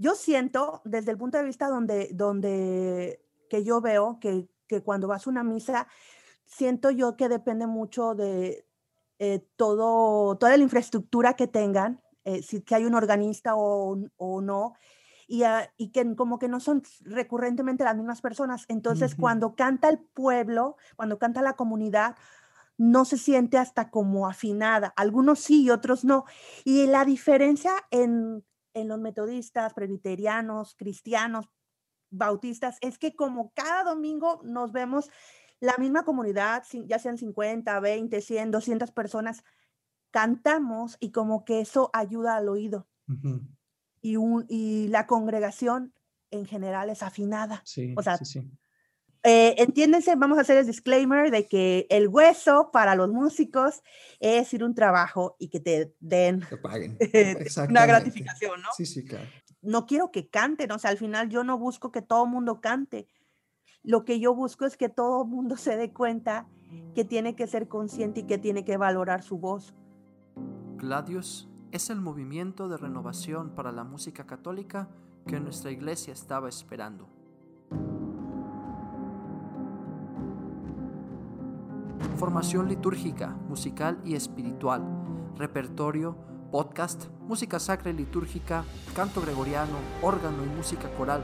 yo siento desde el punto de vista donde, donde que yo veo que, que cuando vas a una misa, siento yo que depende mucho de eh, todo, toda la infraestructura que tengan, eh, si que hay un organista o, o no, y, ah, y, que como que no son recurrentemente las mismas personas. Entonces, cuando canta el pueblo, cuando canta la comunidad, no se siente hasta como afinada. Algunos sí y otros no. Y la diferencia en, en los metodistas, presbiterianos, cristianos, bautistas, es que como cada domingo nos vemos la misma comunidad, ya sean 50, 20, 100, 200 personas, cantamos y como que eso ayuda al oído. y, un, y la congregación en general es afinada. Sí, o sea, sí, sí. Eh, entiéndense, vamos a hacer el disclaimer de que el hueso para los músicos es ir un trabajo y que te den una gratificación, ¿no? Sí, sí, claro. No quiero que canten, o sea, al final yo no busco que todo el mundo cante. Lo que yo busco es que todo el mundo se dé cuenta que tiene que ser consciente y que tiene que valorar su voz. Gladius es el movimiento de renovación para la música católica que nuestra iglesia estaba esperando. Formación litúrgica, musical y espiritual, repertorio, podcast, música sacra y litúrgica, canto gregoriano, órgano y música coral,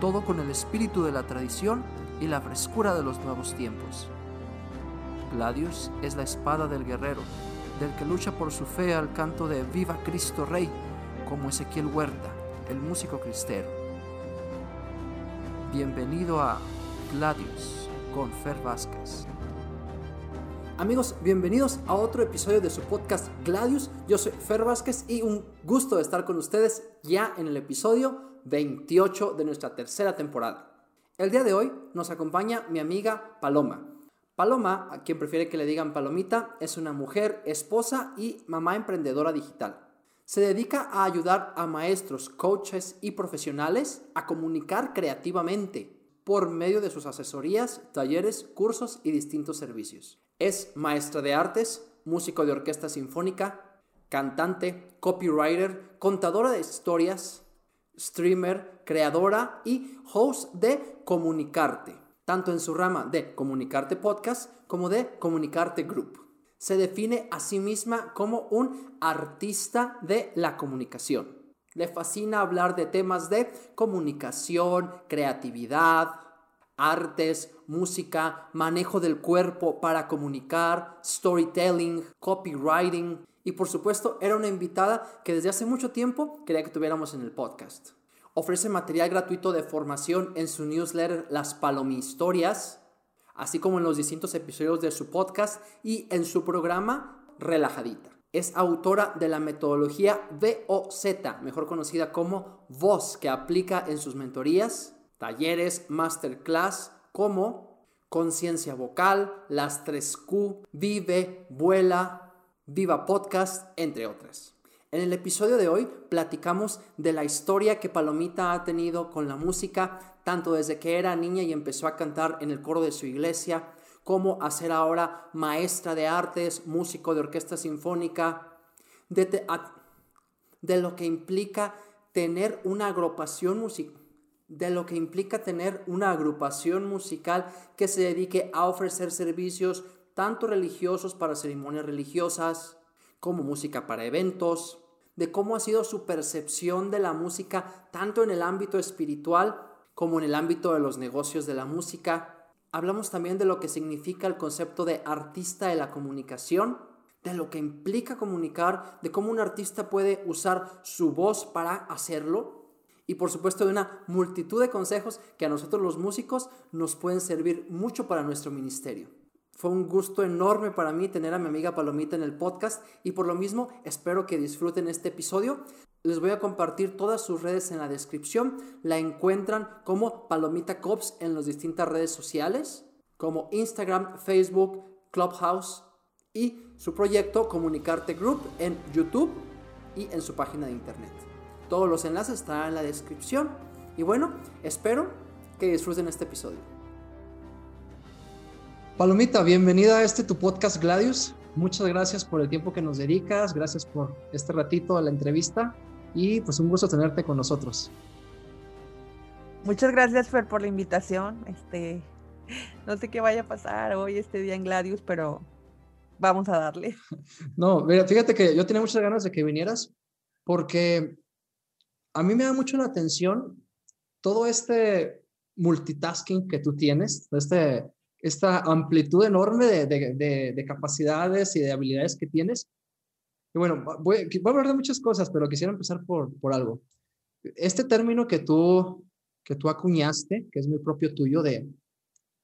todo con el espíritu de la tradición y la frescura de los nuevos tiempos. Gladius es la espada del guerrero, del que lucha por su fe al canto de Viva Cristo Rey, como Ezequiel Huerta, el músico cristero. Bienvenido a Gladius con Fer Vázquez. Amigos, bienvenidos a otro episodio de su podcast Gladius. Yo soy Fer Vázquez y un gusto de estar con ustedes ya en el episodio 28 de nuestra tercera temporada. El día de hoy nos acompaña mi amiga Paloma. Paloma, a quien prefiere que le digan Palomita, es una mujer, esposa y mamá emprendedora digital. Se dedica a ayudar a maestros, coaches y profesionales a comunicar creativamente por medio de sus asesorías, talleres, cursos y distintos servicios. Es maestra de artes, músico de orquesta sinfónica, cantante, copywriter, contadora de historias, streamer, creadora y host de Comunicarte, tanto en su rama de Comunicarte Podcast como de Comunicarte Group. Se define a sí misma como un artista de la comunicación. Le fascina hablar de temas de comunicación, creatividad, artes, música, manejo del cuerpo para comunicar, storytelling, copywriting y por supuesto era una invitada que desde hace mucho tiempo quería que tuviéramos en el podcast. Ofrece material gratuito de formación en su newsletter Las Palomi Historias, así como en los distintos episodios de su podcast y en su programa Relajadita. Es autora de la metodología VOZ, mejor conocida como Voz, que aplica en sus mentorías talleres, masterclass como conciencia vocal, las 3Q, vive, vuela, viva podcast, entre otras. En el episodio de hoy platicamos de la historia que Palomita ha tenido con la música, tanto desde que era niña y empezó a cantar en el coro de su iglesia, como a ser ahora maestra de artes, músico de orquesta sinfónica, de, de lo que implica tener una agrupación musical de lo que implica tener una agrupación musical que se dedique a ofrecer servicios tanto religiosos para ceremonias religiosas como música para eventos, de cómo ha sido su percepción de la música tanto en el ámbito espiritual como en el ámbito de los negocios de la música. Hablamos también de lo que significa el concepto de artista de la comunicación, de lo que implica comunicar, de cómo un artista puede usar su voz para hacerlo y por supuesto de una multitud de consejos que a nosotros los músicos nos pueden servir mucho para nuestro ministerio. Fue un gusto enorme para mí tener a mi amiga Palomita en el podcast y por lo mismo espero que disfruten este episodio. Les voy a compartir todas sus redes en la descripción. La encuentran como Palomita Cops en las distintas redes sociales, como Instagram, Facebook, Clubhouse y su proyecto Comunicarte Group en YouTube y en su página de internet. Todos los enlaces estarán en la descripción. Y bueno, espero que disfruten este episodio. Palomita, bienvenida a este tu podcast Gladius. Muchas gracias por el tiempo que nos dedicas, gracias por este ratito a la entrevista. y pues un gusto tenerte con nosotros. Muchas gracias, Fer, por la invitación. Este, no sé qué vaya a pasar hoy, este día en Gladius, pero vamos a darle. No, mira, fíjate que yo tenía muchas ganas de que vinieras porque a mí me da mucho la atención todo este multitasking que tú tienes, este, esta amplitud enorme de, capacidades y de habilidades que tienes. Y bueno, voy, voy, a hablar de muchas cosas, pero quisiera empezar por, por algo. Este término que tú que tú acuñaste, que es muy propio tuyo de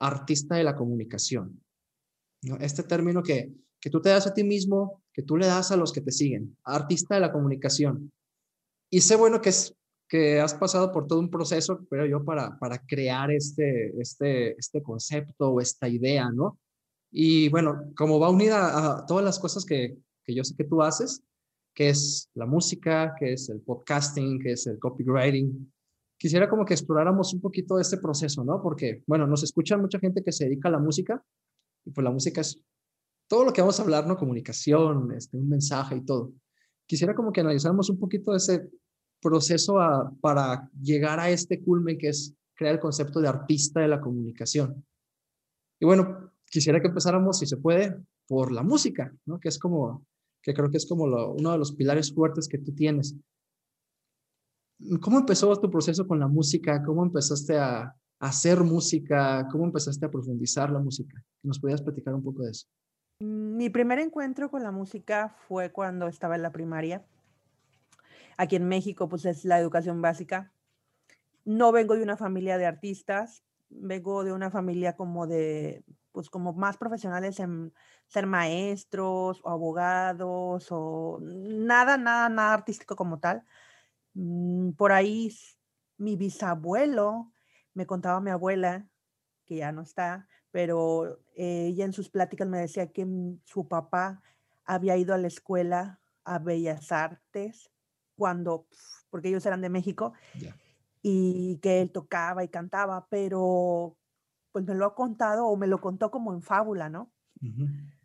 artista de la comunicación. ¿no? Este término que, que tú te das a ti mismo, que tú le das a los que te siguen, artista de la comunicación. Y sé, bueno, que, es, que has pasado por todo un proceso, pero yo, para, para crear este, este, este concepto o esta idea, ¿no? Y bueno, como va unida a todas las cosas que, que yo sé que tú haces, que es la música, que es el podcasting, que es el copywriting, quisiera como que exploráramos un poquito este proceso, ¿no? Porque, bueno, nos escucha mucha gente que se dedica a la música y pues la música es todo lo que vamos a hablar, ¿no? Comunicación, este, un mensaje y todo. Quisiera como que analizáramos un poquito ese proceso para llegar a este culmen que es crear el concepto de artista de la comunicación. Y bueno, quisiera que empezáramos, si se puede, por la música, ¿no? Que es como, que creo que es como uno de los pilares fuertes que tú tienes. ¿Cómo empezó tu proceso con la música? ¿Cómo empezaste a, hacer música? ¿Cómo empezaste a profundizar la música? ¿Nos podías platicar un poco de eso? Mi primer encuentro con la música fue cuando estaba en la primaria. Aquí en México, pues es la educación básica. No vengo de una familia de artistas, vengo de una familia como de, pues como más profesionales en ser maestros o abogados o nada, nada, nada artístico como tal. Mm, por ahí mi bisabuelo me contaba mi abuela, que ya no está, pero ella en sus pláticas me decía que su papá había ido a la escuela a Bellas Artes cuando, porque ellos eran de México, y que él tocaba y cantaba, pero pues me lo ha contado o me lo contó como en fábula, ¿no?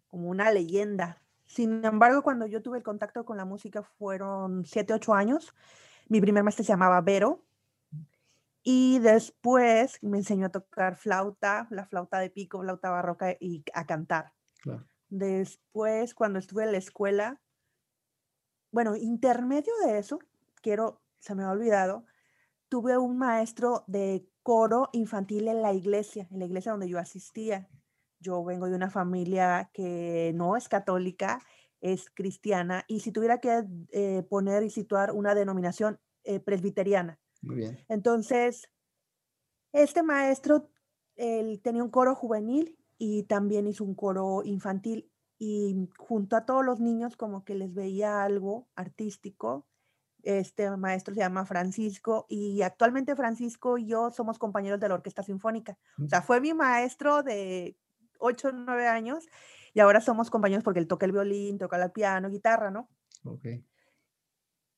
Como una leyenda. Sin embargo, cuando yo tuve el contacto con la música fueron siete, ocho años mi primer maestro se llamaba Vero. Y después me enseñó a tocar flauta, la flauta de pico, flauta barroca y a cantar. Después, cuando estuve en la escuela, bueno, intermedio de eso, quiero, se me ha olvidado, tuve un maestro de coro infantil en la iglesia, en la iglesia donde yo asistía. Yo vengo de una familia que no es católica es cristiana y si tuviera que eh, poner y situar una denominación eh, presbiteriana. Muy bien. Entonces, este maestro él tenía un coro juvenil y también hizo un coro infantil y junto a todos los niños como que les veía algo artístico. Este maestro se llama Francisco y actualmente Francisco y yo somos compañeros de la Orquesta Sinfónica. O sea, fue mi maestro de 8 o 9 años y ahora somos compañeros porque él toca el violín, toca el piano, guitarra, ¿no?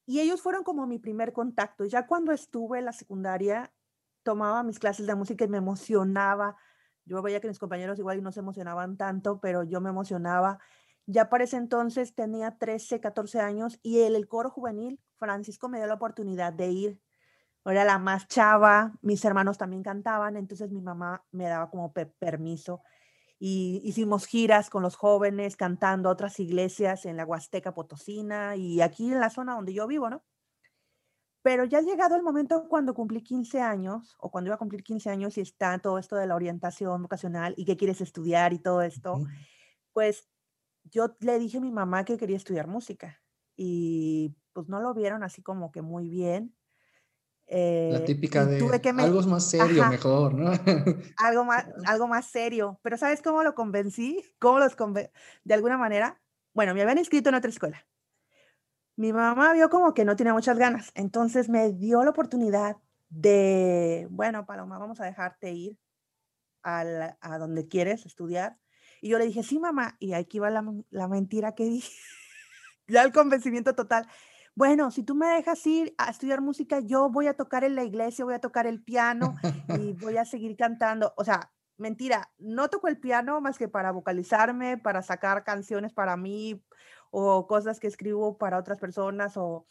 Y ellos fueron como mi primer contacto. Ya cuando estuve en la secundaria, tomaba mis clases de música y me emocionaba. Yo veía que mis compañeros igual no se emocionaban tanto, pero yo me emocionaba. Ya para ese entonces tenía 13, 14 años y el, el coro juvenil, Francisco me dio la oportunidad de ir. Era la más chava, mis hermanos también cantaban, entonces mi mamá me daba como permiso y hicimos giras con los jóvenes cantando otras iglesias en la Huasteca Potosina y aquí en la zona donde yo vivo, ¿no? Pero ya ha llegado el momento cuando cumplí 15 años o cuando iba a cumplir 15 años y está todo esto de la orientación vocacional y qué quieres estudiar y todo esto, pues yo le dije a mi mamá que quería estudiar música y pues no lo vieron así como que muy bien la eh, típica de algo más serio, mejor, ¿no? algo, más, algo más serio. Pero ¿sabes cómo lo convencí? ¿Cómo los convencí? De alguna manera, bueno, me habían inscrito en otra escuela. Mi mamá vio como que no tenía muchas ganas, entonces me dio la oportunidad de, bueno, Paloma, vamos a dejarte ir a, a donde quieres estudiar. Y yo le dije, sí, mamá, y aquí va la, la mentira que dije, ya el convencimiento total bueno, si tú me dejas ir a estudiar música, yo voy a tocar en la iglesia, voy a tocar el piano y voy a seguir cantando. O sea, mentira, no toco el piano más que para vocalizarme, para sacar canciones para mí o cosas que escribo para otras personas o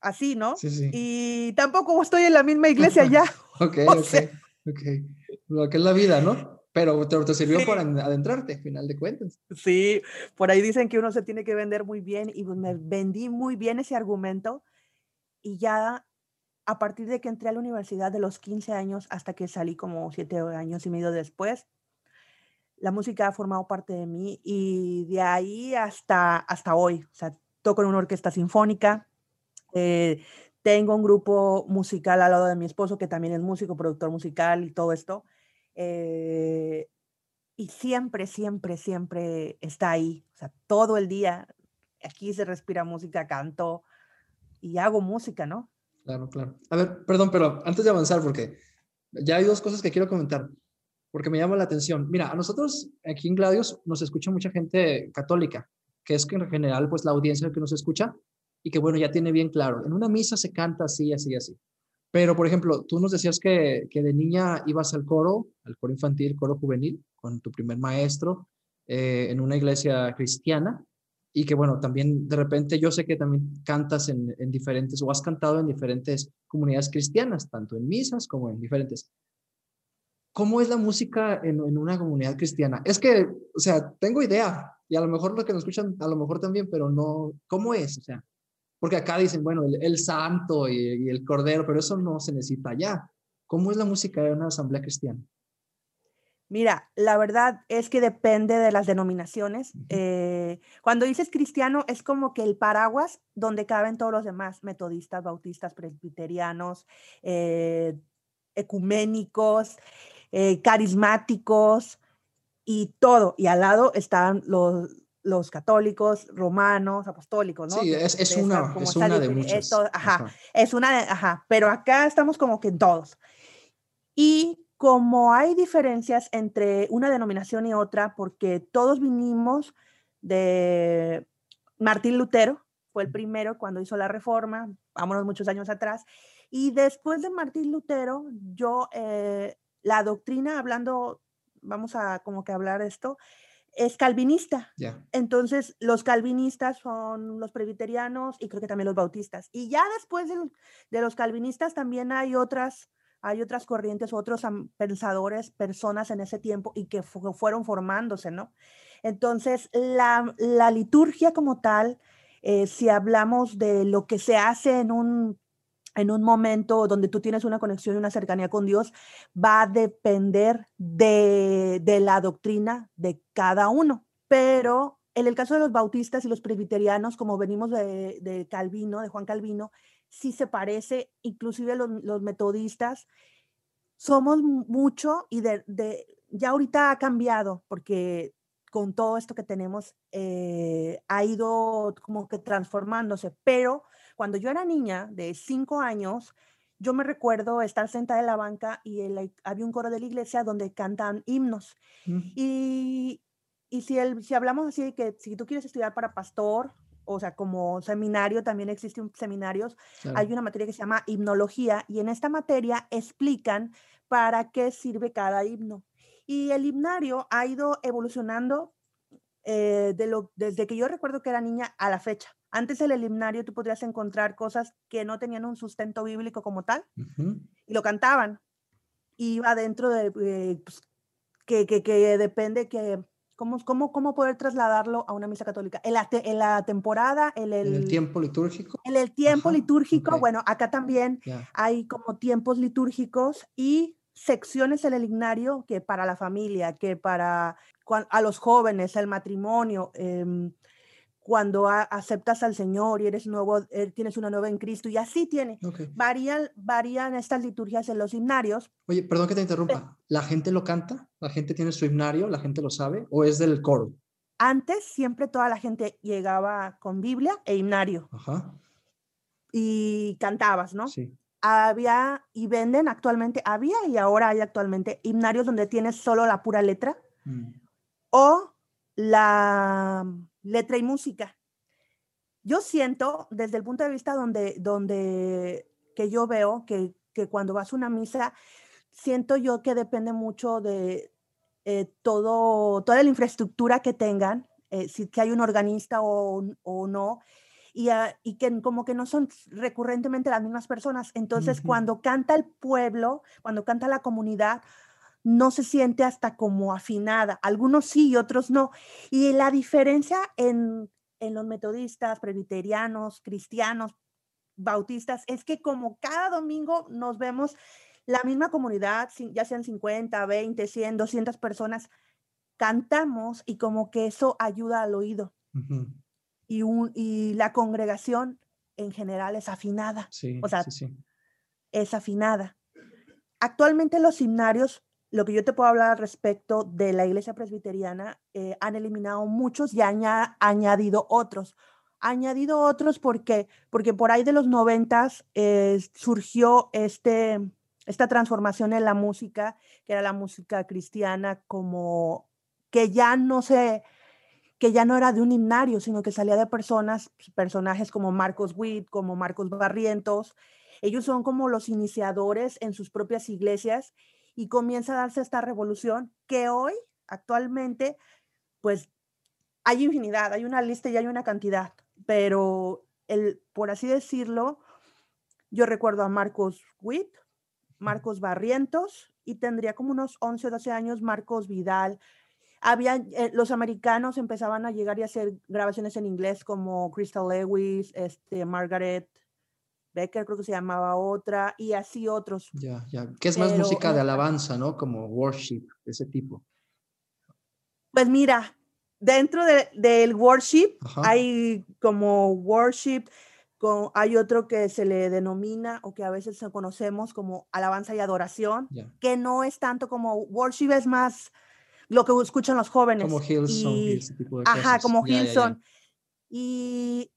así, ¿no? Sí, sí. Y tampoco estoy en la misma iglesia ya. ok, ok, ok. Lo que es la vida, ¿no? Pero te, te sirvió para adentrarte, al final de cuentas. Sí, por ahí dicen que uno se tiene que vender muy bien y pues me vendí muy bien ese argumento y ya a partir de que entré a la universidad de los 15 años hasta que salí como 7 años y medio después, la música ha formado parte de mí y de ahí hasta, hasta hoy. O sea, toco en una orquesta sinfónica, eh, tengo un grupo musical al lado de mi esposo que también es músico, productor musical y todo esto. Eh, y siempre, siempre, siempre está ahí. O sea, todo el día aquí se respira música, canto y hago música, ¿no? Claro, claro. A ver, perdón, pero antes de avanzar, porque ya hay dos cosas que quiero comentar, porque me llama la atención. Mira, a nosotros aquí en Gladios nos escucha mucha gente católica, que es que en general, pues la audiencia que nos escucha y que bueno, ya tiene bien claro, en una misa se canta así, así, así. Pero, por ejemplo, tú nos decías que, que de niña ibas al coro, al coro infantil, coro juvenil, con tu primer maestro, eh, en una iglesia cristiana, y que bueno, también de repente yo sé que también cantas en, en, diferentes o has cantado en diferentes comunidades cristianas, tanto en misas como en diferentes. ¿Cómo es la música en, en, una comunidad cristiana? Es que, o sea, tengo idea y a lo mejor los que nos escuchan, a lo mejor también, pero no, ¿cómo es? O sea, porque acá dicen, bueno, el, el santo y, y, el cordero, pero eso no se necesita allá. ¿Cómo es la música en una asamblea cristiana? Mira, la verdad es que depende de las denominaciones. Eh, cuando dices cristiano, es como que el paraguas donde caben todos los demás, metodistas, bautistas, presbiterianos, eh, ecuménicos, eh, carismáticos y todo. Y al lado están los, los católicos, romanos, apostólicos, ¿no? Sí, es, es una, es una de muchas. Esto, ajá, ajá, es una de, ajá, pero acá estamos como que en todos. Y como hay diferencias entre una denominación y otra, porque todos vinimos de Martín Lutero, fue el primero cuando hizo la reforma, vámonos muchos años atrás, y después de Martín Lutero, yo, eh, la doctrina, hablando, vamos a como que hablar esto, es calvinista. Yeah. Entonces, los calvinistas son los presbiterianos y creo que también los bautistas. Y ya después de, de los calvinistas también hay otras, hay otras corrientes, otros pensadores, personas en ese tiempo y que fu fueron formándose, ¿no? Entonces, la, la liturgia como tal, eh, si hablamos de lo que se hace en un en un momento donde tú tienes una conexión y una cercanía con Dios, va a depender de, de, la doctrina de cada uno. Pero en el caso de los bautistas y los presbiterianos, como venimos de, de Calvino, de Juan Calvino, sí se parece, inclusive los, los metodistas, somos mucho y de, de, ya ahorita ha cambiado porque con todo esto que tenemos eh, ha ido como que transformándose, pero cuando yo era niña de cinco años, yo me recuerdo estar sentada en la banca y el, había un coro de la iglesia donde cantan himnos. Mm. Y, y si, el, si hablamos así de que si tú quieres estudiar para pastor, o sea, como seminario, también existen seminarios, claro. hay una materia que se llama himnología y en esta materia explican para qué sirve cada himno. Y el himnario ha ido evolucionando eh, de lo, desde que yo recuerdo que era niña a la fecha. Antes en el himnario tú podrías encontrar cosas que no tenían un sustento bíblico como tal uh -huh. y lo cantaban. Iba dentro de, eh, pues, que, que, que, depende que, ¿cómo, cómo, cómo poder trasladarlo a una misa católica. En la, te, en la temporada, en el, ¿En el tiempo litúrgico. En el tiempo Ajá. litúrgico, okay. bueno, acá también yeah. hay como tiempos litúrgicos y secciones en el himnario que para la familia, que para a los jóvenes, el matrimonio, eh, cuando a, aceptas al Señor y eres nuevo, eh, tienes una nueva en Cristo y así tiene. Okay. Varían, varían estas liturgias en los himnarios. Oye, perdón que te interrumpa. ¿La gente lo canta? ¿La gente tiene su himnario? ¿La gente lo sabe? ¿O es del coro? Antes siempre toda la gente llegaba con Biblia e himnario. Ajá. Y cantabas, ¿no? Sí. Había y venden actualmente, había y ahora hay actualmente himnarios donde tienes solo la pura letra. Mm. O la letra y música. Yo siento, desde el punto de vista donde, donde que yo veo que, que cuando vas a una misa, siento yo que depende mucho de eh, todo, toda la infraestructura que tengan, eh, si que hay un organista o, o no, y, y, que como que no son recurrentemente las mismas personas. Entonces, cuando canta el pueblo, cuando canta la comunidad, no se siente hasta como afinada. Algunos sí y otros no. Y la diferencia en, en los metodistas, presbiterianos, cristianos, bautistas, es que como cada domingo nos vemos la misma comunidad, ya sean 50, 20, 100, 200 personas, cantamos y como que eso ayuda al oído. y, un, y la congregación en general es afinada. Sí, o sea, sí, sí. es afinada. Actualmente los himnarios, lo que yo te puedo hablar al respecto de la iglesia presbiteriana, eh, han eliminado muchos y han añadido otros. Añadido otros porque, porque por ahí de los noventas eh, surgió este, esta transformación en la música, que era la música cristiana, como que ya no se, que ya no era de un himnario, sino que salía de personas, personajes como Marcos Witt, como Marcos Barrientos. Ellos son como los iniciadores en sus propias iglesias y comienza a darse esta revolución que hoy, actualmente, pues hay infinidad, hay una lista y hay una cantidad, pero el, por así decirlo, yo recuerdo a Marcos Witt, Marcos Barrientos y tendría como unos 11 o 12 años Marcos Vidal, había, eh, los americanos empezaban a llegar y hacer grabaciones en inglés como Crystal Lewis, este, Margaret Becker, creo que se llamaba otra, y así otros. Ya, ya. Que es más música de alabanza, ¿no? Como worship, ese tipo. Pues mira, dentro del worship hay como worship, con, hay otro que se le denomina o que a veces conocemos como alabanza y adoración, que no es tanto como worship, es más lo que escuchan los jóvenes. Como Hillsong y, ese tipo de Ajá, como Hillsong. Y,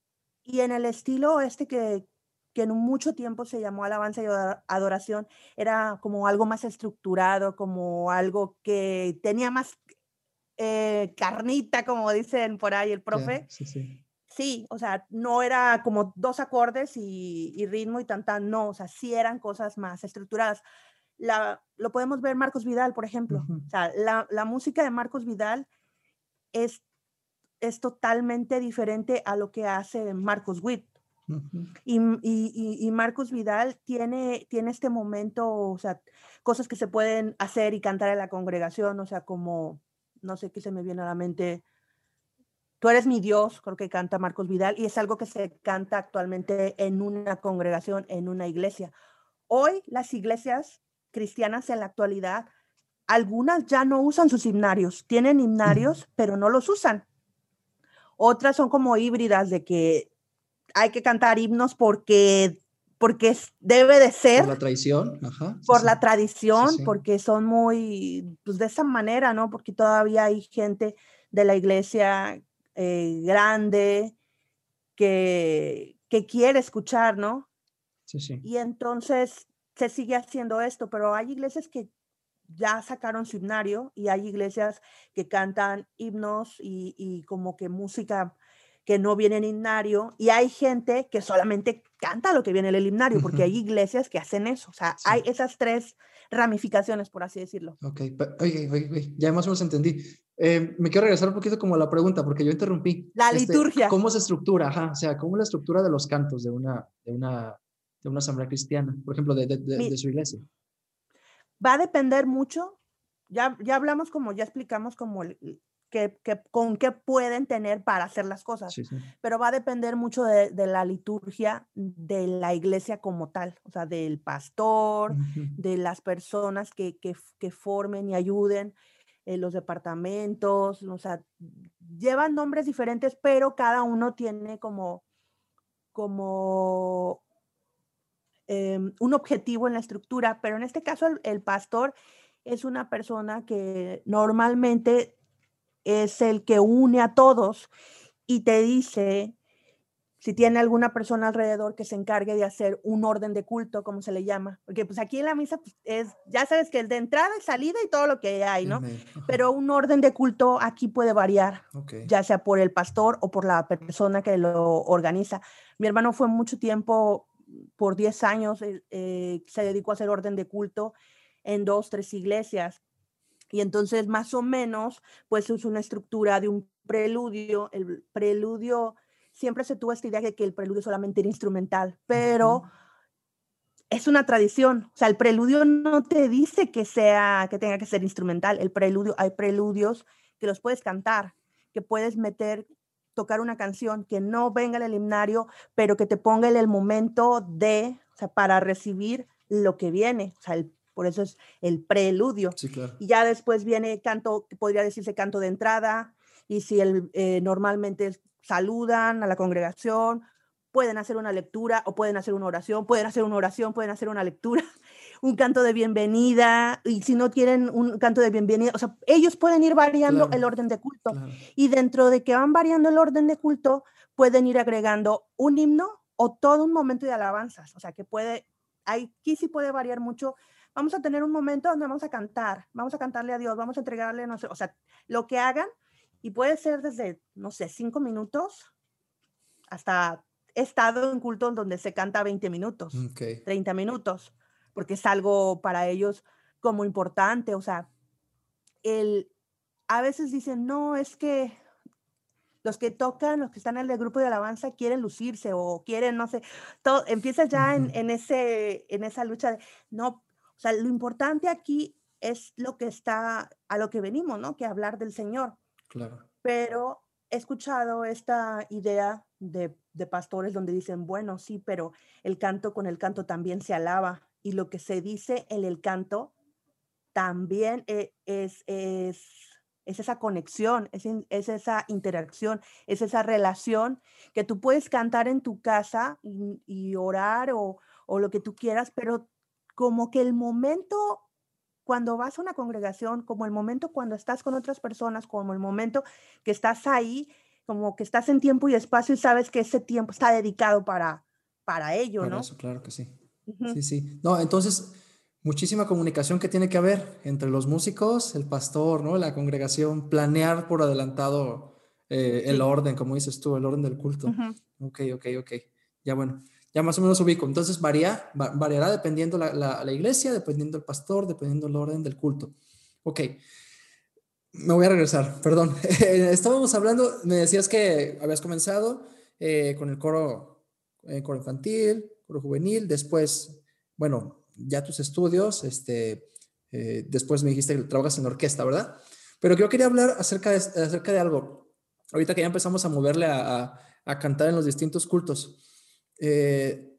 y en el estilo este que, que en mucho tiempo se llamó alabanza y adoración, era como algo más estructurado, como algo que tenía más eh, carnita, como dicen por ahí el profe. sí, sí. Sí, o sea, no era como dos acordes y, y, ritmo y tanta, no, o sea, sí eran cosas más estructuradas lo podemos ver Marcos Vidal, por ejemplo. O sea, la, música de Marcos Vidal es, es totalmente diferente a lo que hace Marcos Witt. Y, y, Marcos Vidal tiene, tiene este momento, o sea, cosas que se pueden hacer y cantar en la congregación, o sea, como, no sé qué se me viene a la mente, Tú eres mi Dios, creo que canta Marcos Vidal, y es algo que se canta actualmente en una congregación, en una iglesia. Hoy las iglesias cristianas en la actualidad, algunas ya no usan sus himnarios, tienen himnarios, pero no los usan. Otras son como híbridas de que hay que cantar himnos porque porque debe de ser. Por la tradición, por la tradición, porque son muy, pues de esa manera, ¿no? Porque todavía hay gente de la iglesia eh, grande que, que quiere escuchar, ¿no? Sí, sí. Y entonces se sigue haciendo esto, pero hay iglesias que ya sacaron su himnario y hay iglesias que cantan himnos y, como que música que no viene en himnario y hay gente que solamente canta lo que viene en el himnario, porque hay iglesias que hacen eso. O sea, hay esas tres ramificaciones, por así decirlo. Ok, oye, ya más o menos entendí. Eh, me quiero regresar un poquito como a la pregunta, porque yo interrumpí. La este, liturgia. ¿Cómo se estructura? Ajá, o sea, ¿cómo es la estructura de los cantos de una, de una de una asamblea cristiana, por ejemplo, de, de, su iglesia? Va a depender mucho. Ya, ya hablamos como, ya explicamos como que, que, con qué pueden tener para hacer las cosas, pero va a depender mucho de, de, la liturgia de la iglesia como tal, o sea, del pastor, de las personas que, que, que, formen y ayuden, en los departamentos, o sea, llevan nombres diferentes, pero cada uno tiene como, como Em, un objetivo en la estructura, pero en este caso el, pastor es una persona que normalmente es el que une a todos y te dice si tiene alguna persona alrededor que se encargue de hacer un orden de culto, como se le llama, porque pues aquí en la misa pues, es, ya sabes que el de entrada y salida y todo lo que hay, ¿no? Pero un orden de culto aquí puede variar, ya sea por el pastor o por la persona que lo organiza. Mi hermano fue mucho tiempo por 10 años eh, eh, se dedicó a hacer orden de culto en dos, tres iglesias. Y entonces más o menos, pues es una estructura de un preludio. El preludio siempre se tuvo esta idea de que el preludio solamente era instrumental, pero es una tradición. O sea, el preludio no te dice que sea, que tenga que ser instrumental. El preludio, hay preludios que los puedes cantar, que puedes meter, tocar una canción que no venga en el himnario, pero que te ponga en el momento de, o sea, para recibir lo que viene. O sea, por eso es el preludio. Sí, claro. Y ya después viene canto, podría decirse canto de entrada, y si el, eh, normalmente saludan a la congregación, pueden hacer una lectura o pueden hacer una oración, pueden hacer una oración, pueden hacer una lectura, un canto de bienvenida, y si no quieren un canto de bienvenida, o sea, ellos pueden ir variando el orden de culto. Y dentro de que van variando el orden de culto, pueden ir agregando un himno o todo un momento de alabanzas. O sea, que puede, aquí sí puede variar mucho. Vamos a tener un momento donde vamos a cantar, vamos a cantarle a Dios, vamos a entregarle, no sé, o sea, lo que hagan, y puede ser desde, no sé, cinco minutos hasta he estado en culto donde se canta 20 minutos, 30 minutos, porque es algo para ellos como importante. O sea, el, a veces dicen, no, es que los que tocan, los que están en el grupo de alabanza quieren lucirse o quieren, no sé, todo, empieza ya en, en, ese, en esa lucha de, no, sea, lo importante aquí es lo que está, a lo que venimos, ¿no? Que hablar del Señor. Claro. Pero he escuchado esta idea de, pastores donde dicen, bueno, sí, pero el canto con el canto también se alaba y lo que se dice en el canto también e, es, es, es esa conexión, es, es, esa interacción, es esa relación que tú puedes cantar en tu casa y, orar o, o lo que tú quieras, pero como que el momento cuando vas a una congregación, como el momento cuando estás con otras personas, como el momento que estás ahí, como que estás en tiempo y espacio y sabes que ese tiempo está dedicado para, para ello, para ¿no? Eso, claro que sí. Sí, sí. No, entonces, muchísima comunicación que tiene que haber entre los músicos, el pastor, ¿no? La congregación, planear por adelantado eh, el orden, como dices tú, el orden del culto. Ok, ok, ok. Ya bueno ya más o menos ubico. Entonces varía, variará dependiendo la, la, iglesia, dependiendo el pastor, dependiendo el orden del culto. Ok, me voy a regresar, perdón. Estábamos hablando, me decías que habías comenzado eh, con el coro, eh, coro infantil, coro juvenil, después, bueno, ya tus estudios, este, eh, después me dijiste que trabajas en orquesta, ¿verdad? Pero yo quería hablar acerca de, acerca de algo. Ahorita que ya empezamos a moverle a, a, a cantar en los distintos cultos. Eh,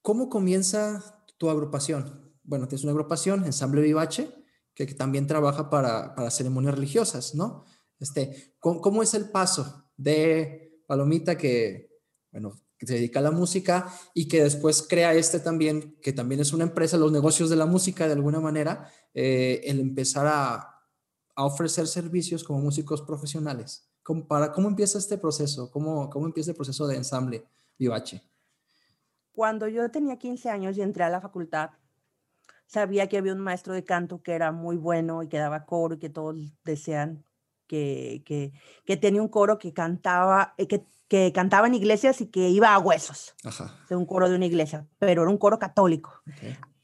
¿Cómo comienza tu agrupación? Bueno, tienes una agrupación, Ensamble Vivache, que, también trabaja para, para, ceremonias religiosas, ¿no? Este, ¿cómo, es el paso de Palomita que, bueno, se dedica a la música y que después crea este también, que también es una empresa, los negocios de la música de alguna manera, eh, el empezar a, a, ofrecer servicios como músicos profesionales? ¿Cómo, para, ¿Cómo empieza este proceso? ¿Cómo, ¿Cómo empieza el proceso de ensamble? Vivache? Cuando yo tenía 15 años y entré a la facultad, sabía que había un maestro de canto que era muy bueno y que daba coro y que todos desean que, que, que tenía un coro que cantaba, eh, que, que, cantaba en iglesias y que iba a huesos. Ajá. De un coro de una iglesia, pero era un coro católico.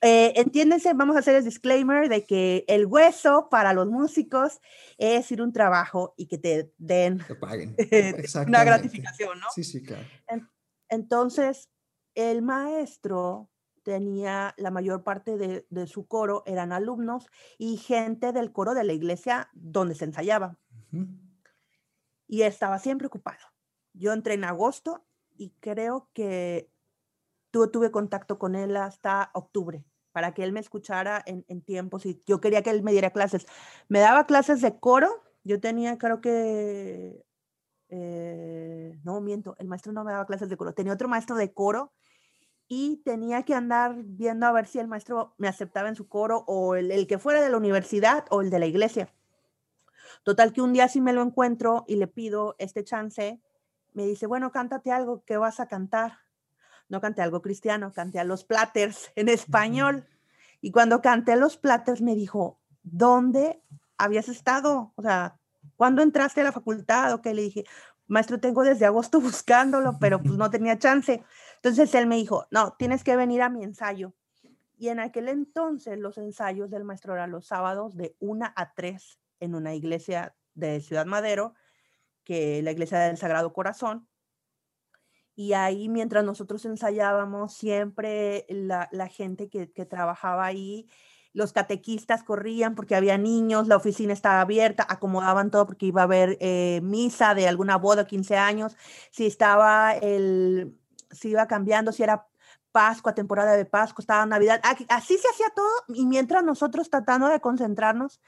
Eh, entiéndense, vamos a hacer el disclaimer de que el hueso para los músicos es ir un trabajo y que te den paguen. una gratificación, ¿no? Sí, sí, claro. Entonces, el maestro tenía la mayor parte de, su coro, eran alumnos y gente del coro de la iglesia donde se ensayaba. Y estaba siempre ocupado. Yo entré en agosto y creo que tuve contacto con él hasta octubre para que él me escuchara en, en tiempos y yo quería que él me diera clases. Me daba clases de coro, yo tenía creo que eh, no miento, el maestro no me daba clases de coro, tenía otro maestro de coro y tenía que andar viendo a ver si el maestro me aceptaba en su coro o el, que fuera de la universidad o el de la iglesia. Total que un día sí me lo encuentro y le pido este chance, me dice, bueno, cántate algo, ¿qué vas a cantar? No canté algo cristiano, canté a los Platters en español. Y cuando canté a los Platters me dijo, ¿dónde habías estado? O sea, ¿cuándo entraste a la facultad? O que le dije, maestro, tengo desde agosto buscándolo, pero pues no tenía chance. Entonces él me dijo, no, tienes que venir a mi ensayo. Y en aquel entonces los ensayos del maestro eran los sábados de una a tres en una iglesia de Ciudad Madero, que la iglesia del Sagrado Corazón, y ahí mientras nosotros ensayábamos, siempre la, gente que, trabajaba ahí, los catequistas corrían porque había niños, la oficina estaba abierta, acomodaban todo porque iba a haber eh, misa de alguna boda, 15 años, si estaba el, si iba cambiando, si era Pascua, temporada de Pascua, estaba Navidad, así se hacía todo y mientras nosotros tratando de concentrarnos,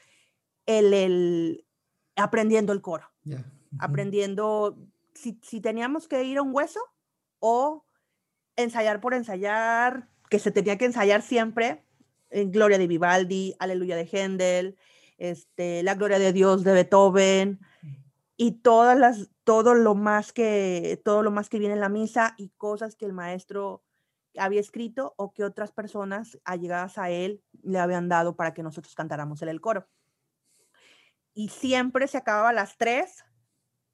el, el aprendiendo el coro, aprendiendo, si, si teníamos que ir a un hueso, o ensayar por ensayar, que se tenía que ensayar siempre, en Gloria de Vivaldi, Aleluya de Händel, este, La Gloria de Dios de Beethoven y todas las, todo lo más que, todo lo más que viene en la misa y cosas que el maestro había escrito o que otras personas allegadas a él le habían dado para que nosotros cantáramos en el coro. Y siempre se acababa a las tres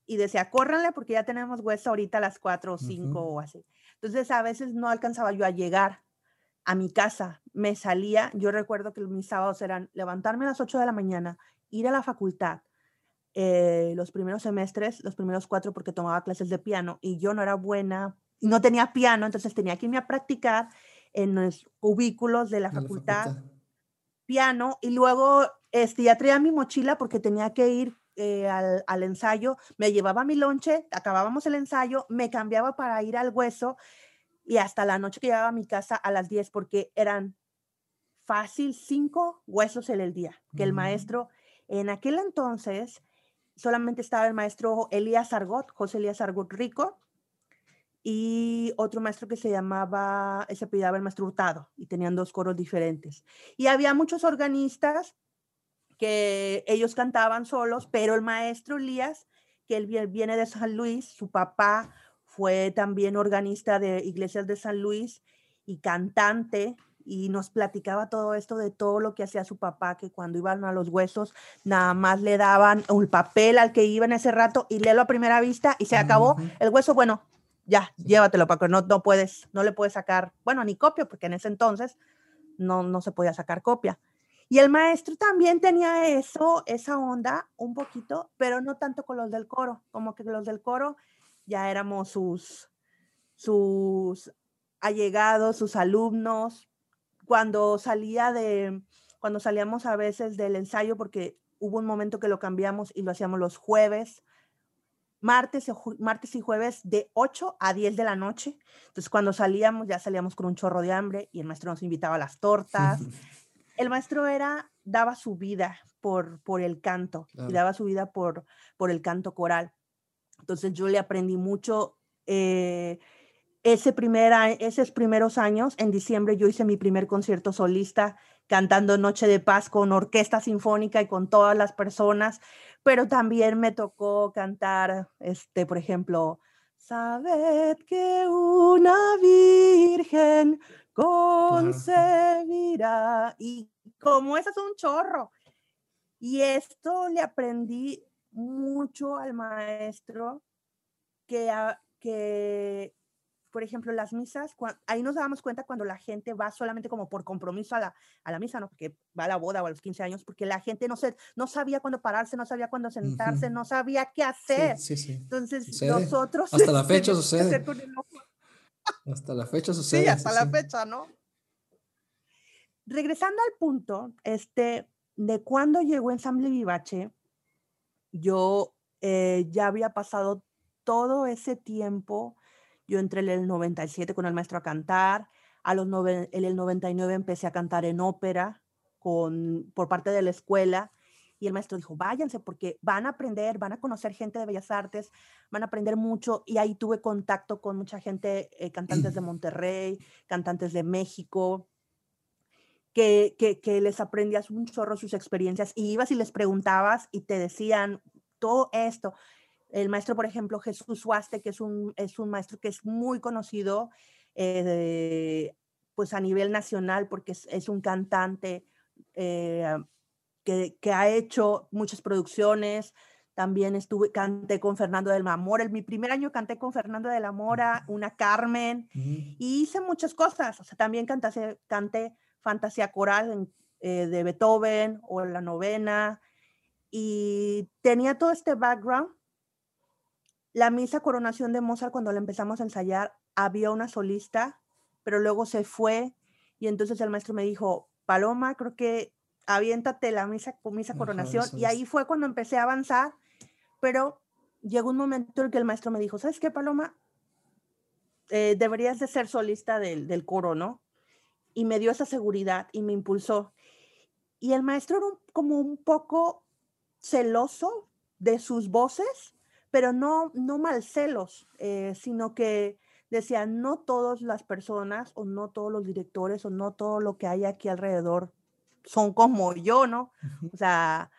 y decía, córranle porque ya tenemos hueso ahorita a las 4 o 5 o así. Entonces a veces no alcanzaba yo a llegar a mi casa, me salía, yo recuerdo que mis sábados eran levantarme a las 8 de la mañana, ir a la facultad, eh, los primeros semestres, los primeros cuatro porque tomaba clases de piano y yo no era buena, no tenía piano, entonces tenía que irme a practicar en los cubículos de la, facultad, piano y luego este, ya traía mi mochila porque tenía que ir eh, al, ensayo, me llevaba mi lonche, acabábamos el ensayo, me cambiaba para ir al hueso y hasta la noche que llegaba a mi casa a las 10 porque eran fácil cinco huesos en el día, que el mm. maestro, en aquel entonces solamente estaba el maestro Elías Argot, José Elías Argot Rico, y otro maestro que se llamaba, se apellidaba el maestro Hurtado, y tenían dos coros diferentes. Y había muchos organistas que ellos cantaban solos, pero el maestro Elías, que él viene de San Luis, su papá fue también organista de iglesias de San Luis y cantante, y nos platicaba todo esto de todo lo que hacía su papá, que cuando iban a los huesos, nada más le daban un papel al que iba en ese rato y léelo a primera vista y se acabó el hueso, bueno, ya, llévatelo, porque no, no puedes, no le puedes sacar, bueno, ni copia, porque en ese entonces no, no se podía sacar copia. Y el maestro también tenía eso, esa onda un poquito, pero no tanto con los del coro, como que los del coro ya éramos sus, sus allegados, sus alumnos. Cuando salía de, cuando salíamos a veces del ensayo, porque hubo un momento que lo cambiamos y lo hacíamos los jueves, martes, martes y jueves de 8 a 10 de la noche. Entonces, cuando salíamos, ya salíamos con un chorro de hambre y el maestro nos invitaba a las tortas. el maestro era, daba su vida por, por el canto y daba su vida por, por el canto coral. Entonces yo le aprendí mucho. Eh, ese primer, esos primeros años, en diciembre yo hice mi primer concierto solista cantando Noche de Paz con orquesta sinfónica y con todas las personas, pero también me tocó cantar, este, por ejemplo, Sabed que una virgen concebirá. Y como eso es un chorro. Y esto le aprendí mucho al maestro que, que por ejemplo, las misas, ahí nos damos cuenta cuando la gente va solamente como por compromiso a la, a la misa, ¿no? Porque va a la boda o a los 15 años, porque la gente no, se, no sabía cuándo pararse, no sabía cuándo sentarse, no sabía qué hacer. Sí, sí, Entonces, nosotros... Hasta la fecha sucede. Hasta la fecha sucede. Sí, hasta la fecha, ¿no? Regresando al punto, este, de cuando llegó Ensamble Vivache, yo eh, ya había pasado todo ese tiempo, yo entré en el 97 con el maestro a cantar, a los en el 99 empecé a cantar en ópera con, por parte de la escuela, y el maestro dijo, váyanse porque van a aprender, van a conocer gente de Bellas Artes, van a aprender mucho. Y ahí tuve contacto con mucha gente, eh, cantantes de Monterrey, cantantes de México, que, que, que, les aprendías un chorro sus experiencias y ibas y les preguntabas y te decían todo esto. El maestro, por ejemplo, Jesús Huaste, que es un, es un maestro que es muy conocido eh, pues a nivel nacional porque es, es un cantante eh, que, ha hecho muchas producciones. También estuve, canté con Fernando del Mora. En mi primer año canté con Fernando de la Mora, una Carmen, y hice muchas cosas. O sea, también canté, canté fantasía coral eh, de Beethoven o la novena. Y tenía todo este background la misa coronación de Mozart, cuando la empezamos a ensayar, había una solista, pero luego se fue y entonces el maestro me dijo, Paloma, creo que aviéntate la misa, misa coronación. y ahí fue cuando empecé a avanzar, pero llegó un momento en que el maestro me dijo, ¿sabes qué, Paloma? Eh, deberías de ser solista del, del, coro, ¿no? Y me dio esa seguridad y me impulsó. Y el maestro era como un poco celoso de sus voces, pero no, no mal celos, eh, sino que decía, no todas las personas o no todos los directores o no todo lo que hay aquí alrededor son como yo, ¿no? O sea,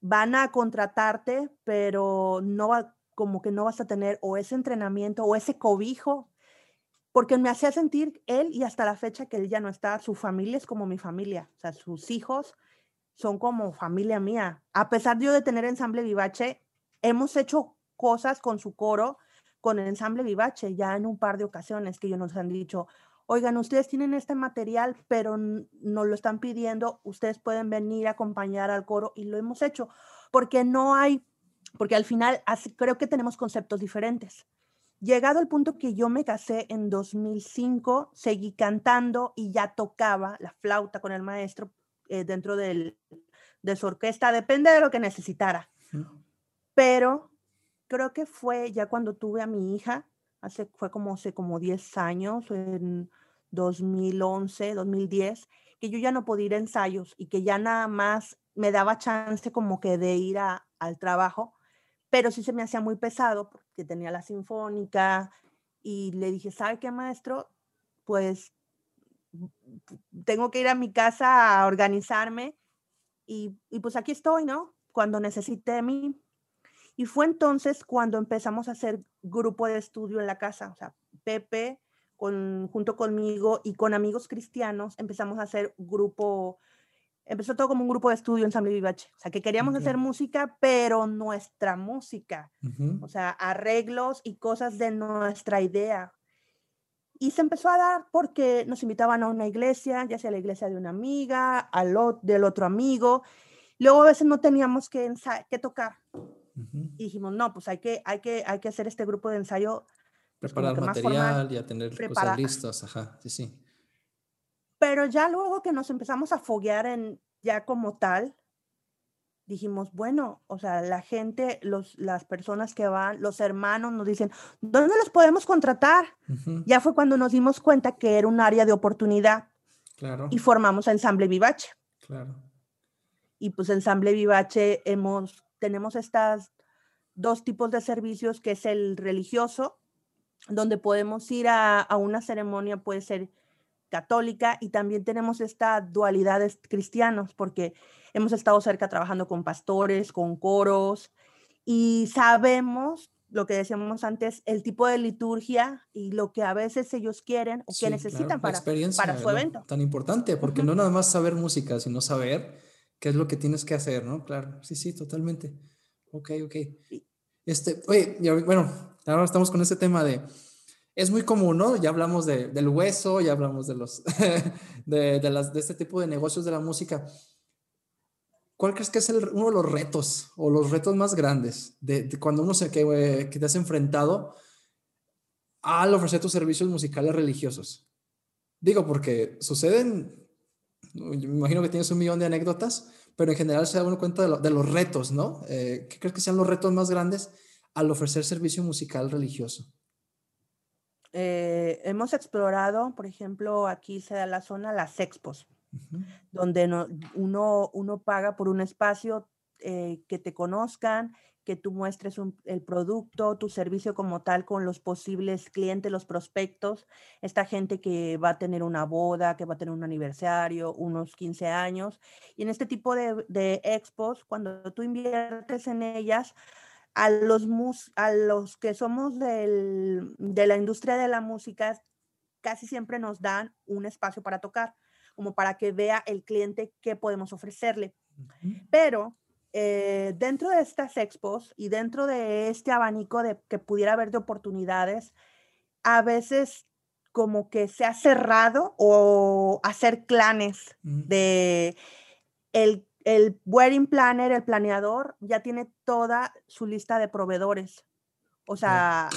van a contratarte, pero no va, como que no vas a tener o ese entrenamiento o ese cobijo, porque me hacía sentir él y hasta la fecha que él ya no está, su familia es como mi familia, o sea, sus hijos son como familia mía. A pesar de yo de tener ensamble vivache, hemos hecho cosas con su coro, con el ensamble vivache, ya en un par de ocasiones que ellos nos han dicho, oigan, ustedes tienen este material, pero nos lo están pidiendo, ustedes pueden venir a acompañar al coro y lo hemos hecho, porque no hay, porque al final creo que tenemos conceptos diferentes. Llegado al punto que yo me casé en 2005, seguí cantando y ya tocaba la flauta con el maestro eh, dentro del, de su orquesta, depende de lo que necesitara. Pero creo que fue ya cuando tuve a mi hija, hace, fue como hace como 10 años, en 2011, 2010, que yo ya no podía ir a ensayos y que ya nada más me daba chance como que de ir a, al trabajo, pero sí se me hacía muy pesado porque tenía la sinfónica y le dije, ¿sabe qué, maestro? Pues tengo que ir a mi casa a organizarme y, y pues aquí estoy, ¿no? Cuando necesite mí. Y fue entonces cuando empezamos a hacer grupo de estudio en la casa, o sea, Pepe con, junto conmigo y con amigos cristianos empezamos a hacer grupo, empezó todo como un grupo de estudio en San Vivache, o sea, que queríamos hacer música, pero nuestra música, o sea, arreglos y cosas de nuestra idea. Y se empezó a dar porque nos invitaban a una iglesia, ya sea la iglesia de una amiga, al del otro amigo. Luego a veces no teníamos que, que tocar. Y dijimos, no, pues hay que, hay, que, hay que hacer este grupo de ensayo. Pues, Preparar material y a tener cosas listas, ajá, sí, sí. Pero ya luego que nos empezamos a foguear en ya como tal, dijimos, bueno, o sea, la gente, los, las personas que van, los hermanos nos dicen, ¿dónde los podemos contratar? Ya fue cuando nos dimos cuenta que era un área de oportunidad. Claro. Y formamos Ensamble Vivache. Claro. Y pues Ensamble Vivache hemos, tenemos estas dos tipos de servicios, que es el religioso, donde podemos ir a, a una ceremonia, puede ser católica, y también tenemos esta dualidad de cristianos, porque hemos estado cerca trabajando con pastores, con coros, y sabemos lo que decíamos antes, el tipo de liturgia y lo que a veces ellos quieren o que necesitan para, para su evento. Tan importante, porque no nada más saber música, sino saber qué es lo que tienes que hacer, ¿no? Claro, sí, sí, totalmente. Ok, ok. Este, oye, bueno, ahora estamos con este tema de, es muy común, ¿no? Ya hablamos de, del hueso, ya hablamos de los, de, este tipo de negocios de la música. ¿Cuál crees que es el, uno de los retos o los retos más grandes de, cuando uno se que, que, te has enfrentado al ofrecer tus servicios musicales religiosos? Digo, porque suceden, me imagino que tienes un millón de anécdotas, pero en general se da uno cuenta de, de los retos, ¿no? Eh, ¿Qué crees que sean los retos más grandes al ofrecer servicio musical religioso? Eh, hemos explorado, por ejemplo, aquí se da la zona las expos donde uno, uno paga por un espacio eh, que te conozcan, que tú muestres el producto, tu servicio como tal con los posibles clientes, los prospectos, esta gente que va a tener una boda, que va a tener un aniversario, unos 15 años. Y en este tipo de, de expos, cuando tú inviertes en ellas, a los, mus, a los que somos del, de la industria de la música, casi siempre nos dan un espacio para tocar como para que vea el cliente qué podemos ofrecerle. Pero eh, dentro de estas expos y dentro de este abanico de que pudiera haber de oportunidades, a veces como que se ha cerrado o hacer clanes de el, el wedding planner, el planeador, ya tiene toda su lista de proveedores. O sea,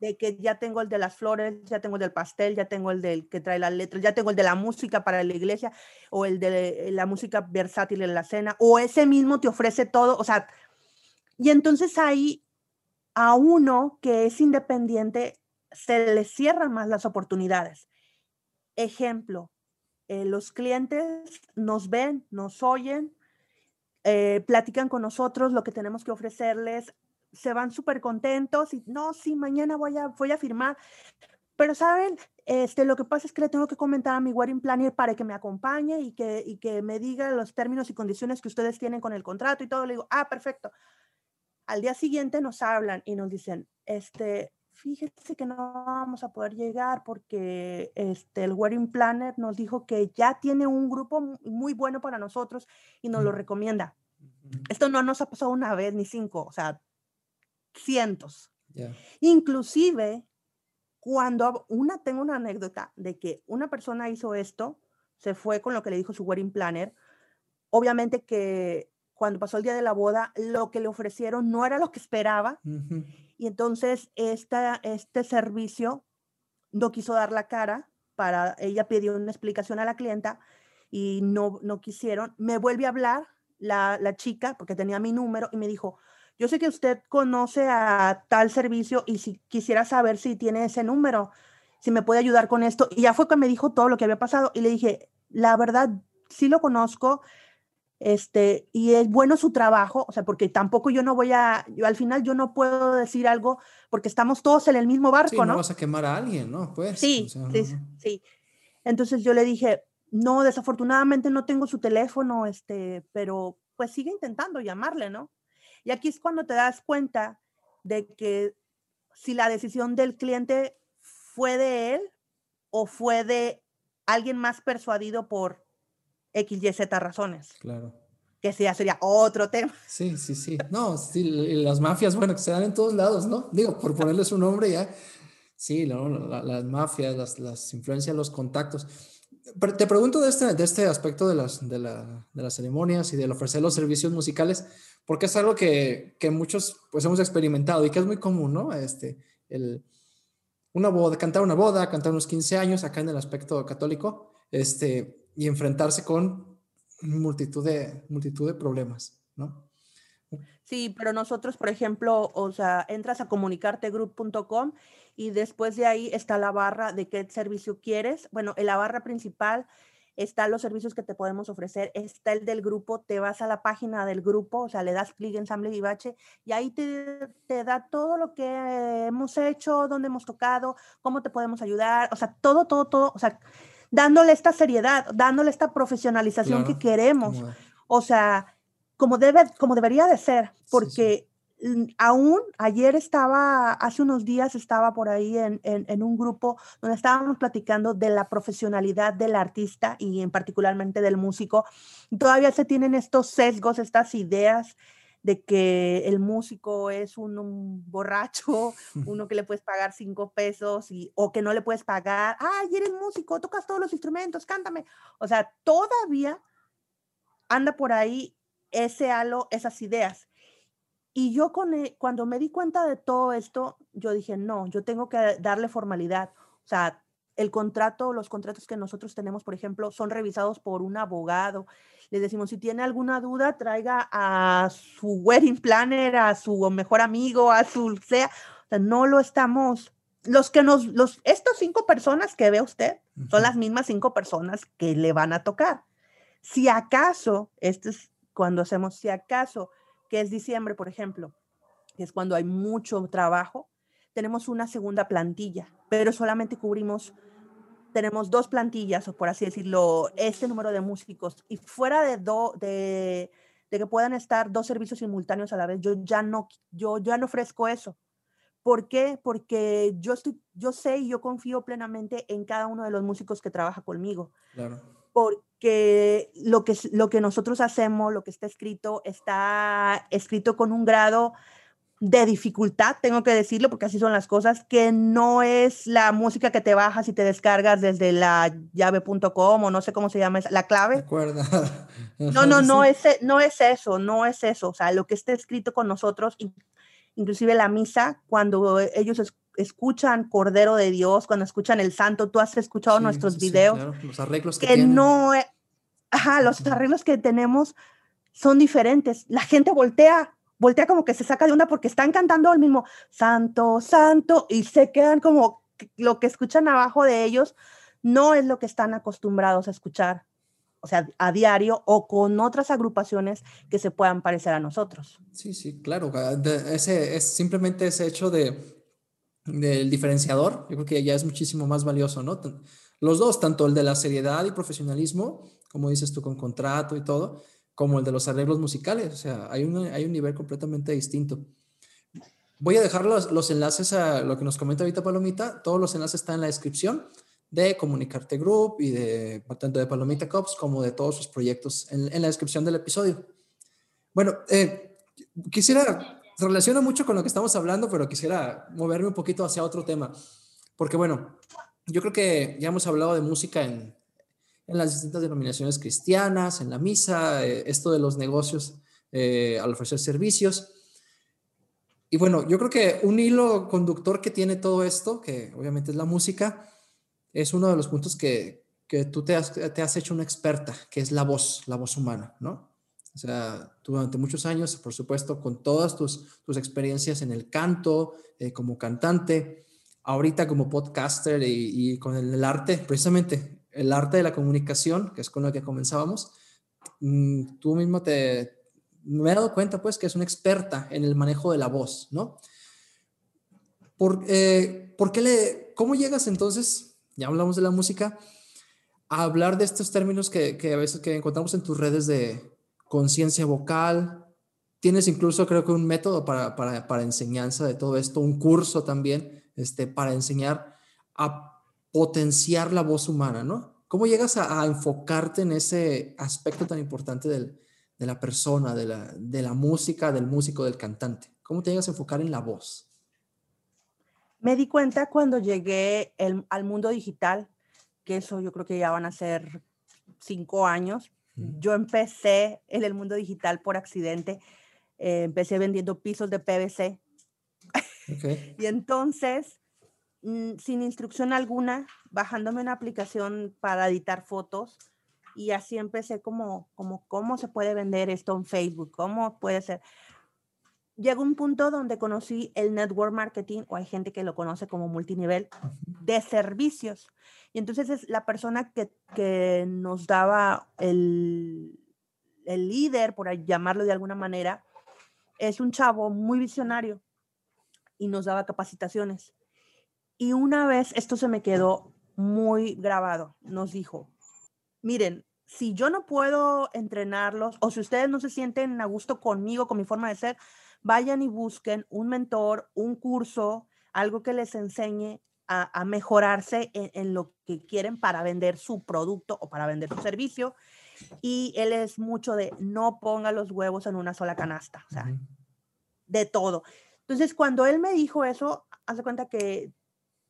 de que ya tengo el de las flores, ya tengo el del pastel, ya tengo el del que trae las letras, ya tengo el de la música para la iglesia, o el de la música versátil en la cena, o ese mismo te ofrece todo, o sea, y entonces ahí a uno que es independiente se le cierran más las oportunidades. Ejemplo, eh, los clientes nos ven, nos oyen, eh, platican con nosotros lo que tenemos que ofrecerles, se van súper contentos y no, sí, mañana voy a, voy a firmar. Pero, ¿saben? Este, lo que pasa es que le tengo que comentar a mi wedding planner para que me acompañe y que, y que me diga los términos y condiciones que ustedes tienen con el contrato y todo. Le digo, ah, perfecto. Al día siguiente nos hablan y nos dicen, este, fíjese que no vamos a poder llegar porque este, el wedding planner nos dijo que ya tiene un grupo muy bueno para nosotros y nos lo recomienda. Esto no nos ha pasado una vez ni cinco, o sea, cientos. Inclusive, cuando una, tengo una anécdota de que una persona hizo esto, se fue con lo que le dijo su wedding planner, obviamente que cuando pasó el día de la boda, lo que le ofrecieron no era lo que esperaba. Y entonces esta, este servicio no quiso dar la cara para, ella pidió una explicación a la clienta y no, no quisieron. Me vuelve a hablar la, la chica, porque tenía mi número, y me dijo, yo sé que usted conoce a tal servicio y si quisiera saber si tiene ese número, si me puede ayudar con esto. Y ya fue que me dijo todo lo que había pasado y le dije, la verdad, sí lo conozco, este, y es bueno su trabajo, o sea, porque tampoco yo no voy a, yo al final yo no puedo decir algo porque estamos todos en el mismo barco, sí, ¿no? vas a quemar a alguien, ¿no? Pues. Sí, sí, sí. Entonces yo le dije, no, desafortunadamente no tengo su teléfono, este, pero pues sigue intentando llamarle, ¿no? Y aquí es cuando te das cuenta de que si la decisión del cliente fue de él o fue de alguien más persuadido por X, Y, Z razones. Claro. Que ya sería otro tema. Sí, sí, sí. No, sí, las mafias, bueno, que se dan en todos lados, ¿no? Digo, por ponerles un nombre ya. Sí, las mafias, las, las influencias, los contactos. Pero te pregunto de este, de este aspecto de las, de, la, de las ceremonias y del ofrecer los servicios musicales porque es algo que, que, muchos pues hemos experimentado y que es muy común, ¿no? Este, el, una boda, cantar una boda, cantar unos 15 años acá en el aspecto católico, este, y enfrentarse con multitud de, multitud de problemas, ¿no? Sí, pero nosotros, por ejemplo, o sea, entras a comunicartegroup.com y después de ahí está la barra de qué servicio quieres. Bueno, en la barra principal están los servicios que te podemos ofrecer, está el del grupo, te vas a la página del grupo, o sea, le das clic en Ensamble Vivache y ahí te, te, da todo lo que hemos hecho, dónde hemos tocado, cómo te podemos ayudar, o sea, todo, todo, todo, o sea, dándole esta seriedad, dándole esta profesionalización que queremos, o sea, como, debe, como debería de ser, porque aún ayer estaba, hace unos días estaba por ahí en, en, un grupo donde estábamos platicando de la profesionalidad del artista y en particularmente del músico. Todavía se tienen estos sesgos, estas ideas de que el músico es un, borracho, uno que le puedes pagar cinco pesos y, o que no le puedes pagar, ay, eres músico, tocas todos los instrumentos, cántame. O sea, todavía anda por ahí ese halo, esas ideas. Y yo con, e, cuando me di cuenta de todo esto, yo dije, no, yo tengo que darle formalidad. O sea, el contrato, los contratos que nosotros tenemos, por ejemplo, son revisados por un abogado. Le decimos, si tiene alguna duda, traiga a su wedding planner, a su mejor amigo, a su sea. O sea, no lo estamos. Los que nos, los, estos cinco personas que ve usted son las mismas cinco personas que le van a tocar. Si acaso, esto es cuando hacemos, si acaso que es diciembre, por ejemplo, que es cuando hay mucho trabajo, tenemos una segunda plantilla, pero solamente cubrimos, tenemos dos plantillas, o por así decirlo, este número de músicos. Y fuera de, do, de, de que puedan estar dos servicios simultáneos a la vez, yo ya no, yo ya no ofrezco eso. ¿Por qué? Porque yo, estoy, yo sé y yo confío plenamente en cada uno de los músicos que trabaja conmigo. Claro porque lo que, lo que nosotros hacemos, lo que está escrito, está escrito con un grado de dificultad, tengo que decirlo, porque así son las cosas, que no es la música que te bajas y te descargas desde la llave.com o no sé cómo se llama, la clave. No, no, no es, no es eso, no es eso. O sea, lo que está escrito con nosotros, inclusive la misa, cuando ellos escuchan Cordero de Dios, cuando escuchan el Santo, tú has escuchado nuestros videos. Los arreglos que, que no, e, ajá, los arreglos que tenemos son diferentes. La gente voltea, voltea como que se saca de onda porque están cantando el mismo Santo, Santo, y se quedan como lo que escuchan abajo de ellos no es lo que están acostumbrados a escuchar o sea, a diario o con otras agrupaciones que se puedan parecer a nosotros. Sí, sí, claro. Ese es simplemente ese hecho de del diferenciador, yo creo que ya es muchísimo más valioso, ¿no? Los dos, tanto el de la seriedad y profesionalismo, como dices tú, con contrato y todo, como el de los arreglos musicales, o sea, hay un, hay un nivel completamente distinto. Voy a dejar los, los enlaces a lo que nos comenta ahorita Palomita, todos los enlaces están en la descripción de Comunicarte Group y de tanto de Palomita Cops como de todos sus proyectos en, la descripción del episodio. Bueno, eh, quisiera, relaciona mucho con lo que estamos hablando, pero quisiera moverme un poquito hacia otro tema, porque bueno, yo creo que ya hemos hablado de música en, en las distintas denominaciones cristianas, en la misa, eh, esto de los negocios eh, al ofrecer servicios. Y bueno, yo creo que un hilo conductor que tiene todo esto, que obviamente es la música, es uno de los puntos que, que tú te has, te has, hecho una experta, que es la voz, la voz humana, ¿no? O sea, tú durante muchos años, por supuesto, con todas tus, tus experiencias en el canto, eh, como cantante, ahorita como podcaster y, y con el, arte, precisamente el arte de la comunicación, que es con lo que comenzábamos, mm, tú mismo te, me he dado cuenta, pues, que es una experta en el manejo de la voz, ¿no? ¿Por, eh, ¿por qué le, ¿Cómo llegas entonces ya hablamos de la música, a hablar de estos términos que, que a veces que encontramos en tus redes de conciencia vocal. Tienes incluso creo que un método para, para, para, enseñanza de todo esto, un curso también este, para enseñar a potenciar la voz humana, ¿no? ¿Cómo llegas a, a enfocarte en ese aspecto tan importante del, de la persona, de la, de la música, del músico, del cantante? ¿Cómo te llegas a enfocar en la voz? Me di cuenta cuando llegué al mundo digital, que eso yo creo que ya van a ser cinco años. Yo empecé en el mundo digital por accidente. Eh, empecé vendiendo pisos de PVC. y entonces, sin instrucción alguna, bajándome una aplicación para editar fotos, y así empecé como, como cómo se puede vender esto en Facebook, cómo puede ser llegó un punto donde conocí el network marketing, o hay gente que lo conoce como multinivel, de servicios. Y entonces es la persona que, que nos daba el, el líder, por llamarlo de alguna manera, es un chavo muy visionario y nos daba capacitaciones. Y una vez esto se me quedó muy grabado. Nos dijo, miren, si yo no puedo entrenarlos o si ustedes no se sienten a gusto conmigo, con mi forma de ser, vayan y busquen un mentor, un curso, algo que les enseñe a, mejorarse en, lo que quieren para vender su producto o para vender su servicio. Y él es mucho de no ponga los huevos en una sola canasta, o sea, de todo. Entonces, cuando él me dijo eso, hace cuenta que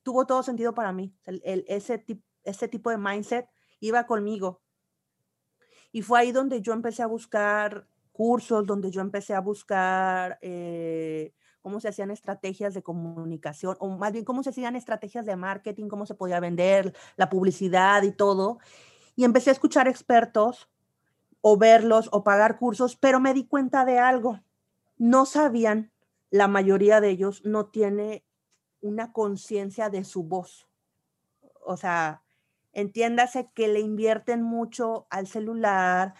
tuvo todo sentido para mí. Ese, ese tipo de mindset iba conmigo. Y fue ahí donde yo empecé a buscar cursos donde yo empecé a buscar eh, cómo se hacían estrategias de comunicación, o más bien cómo se hacían estrategias de marketing, cómo se podía vender, la publicidad y todo. Y empecé a escuchar expertos o verlos o pagar cursos, pero me di cuenta de algo. No sabían, la mayoría de ellos no tiene una conciencia de su voz. O sea, entiéndase que le invierten mucho al celular,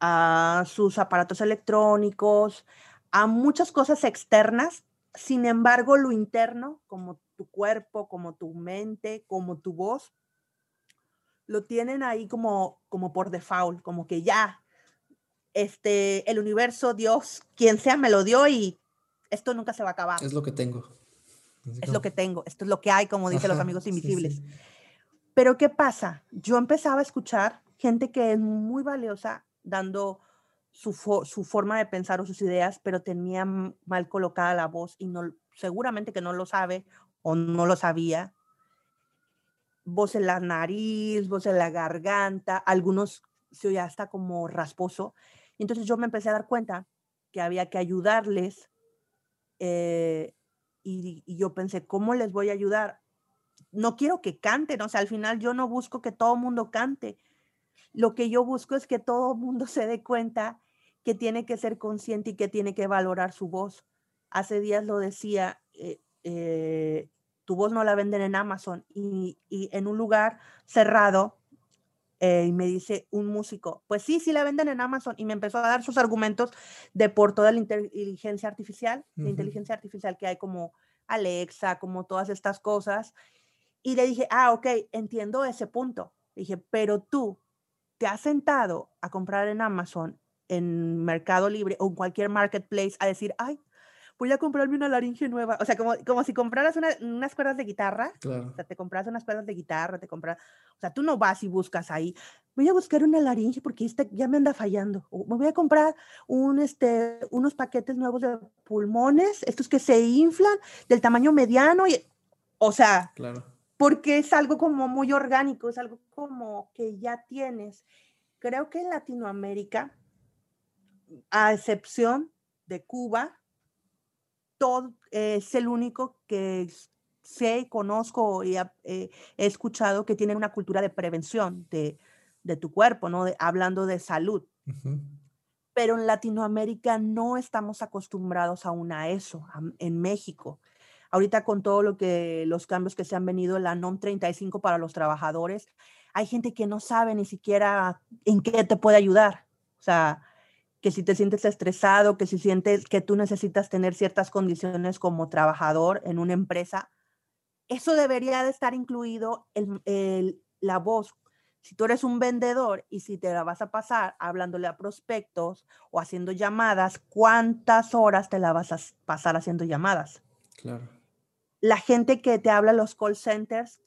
a sus aparatos electrónicos, a muchas cosas externas. Sin embargo, lo interno, como tu cuerpo, como tu mente, como tu voz, lo tienen ahí como, como por default, como que ya, este, el universo, Dios, quien sea, me lo dio y esto nunca se va a acabar. Es lo que tengo. Es lo que tengo, esto es lo que hay, como dicen los amigos invisibles. Pero ¿qué pasa? Yo empezaba a escuchar gente que es muy valiosa dando su, su, forma de pensar o sus ideas, pero tenía mal colocada la voz y no, seguramente que no lo sabe o no lo sabía. Voz en la nariz, voz en la garganta, algunos se oía hasta como rasposo. Entonces yo me empecé a dar cuenta que había que ayudarles eh, y, yo pensé, ¿cómo les voy a ayudar? No quiero que canten, o sea, al final yo no busco que todo mundo cante. Lo que yo busco es que todo mundo se dé cuenta que tiene que ser consciente y que tiene que valorar su voz. Hace días lo decía, eh, eh, tu voz no la venden en Amazon y, y en un lugar cerrado eh, y me dice un músico, pues sí, sí la venden en Amazon. Y me empezó a dar sus argumentos de por toda la inteligencia artificial, la inteligencia artificial que hay como Alexa, como todas estas cosas. Y le dije, ah, ok, entiendo ese punto. dije, pero tú te has sentado a comprar en Amazon, en Mercado Libre o en cualquier marketplace a decir, ay, voy a comprarme una laringe nueva. O sea, como, como si compraras unas cuerdas de guitarra. Claro. O sea, te compras unas cuerdas de guitarra, te compras. O sea, tú no vas y buscas ahí. Voy a buscar una laringe porque este ya me anda fallando. O me voy a comprar un, este, unos paquetes nuevos de pulmones, estos que se inflan del tamaño mediano. Y, o sea, claro. porque es algo como muy orgánico, es algo como que ya tienes. Creo que en Latinoamérica, a excepción de Cuba, es el único que sé, conozco y he escuchado que tienen una cultura de prevención de, tu cuerpo, ¿no? hablando de salud. Pero en Latinoamérica no estamos acostumbrados aún a eso, en México. Ahorita con todo lo que los cambios que se han venido, la NOM 35 para los trabajadores, hay gente que no sabe ni siquiera en qué te puede ayudar. O sea, que si te sientes estresado, que si sientes que tú necesitas tener ciertas condiciones como trabajador en una empresa, eso debería de estar incluido en la voz. Si tú eres un vendedor y si te la vas a pasar hablándole a prospectos o haciendo llamadas, ¿cuántas horas te la vas a pasar haciendo llamadas? Claro. La gente que te habla en los call centers,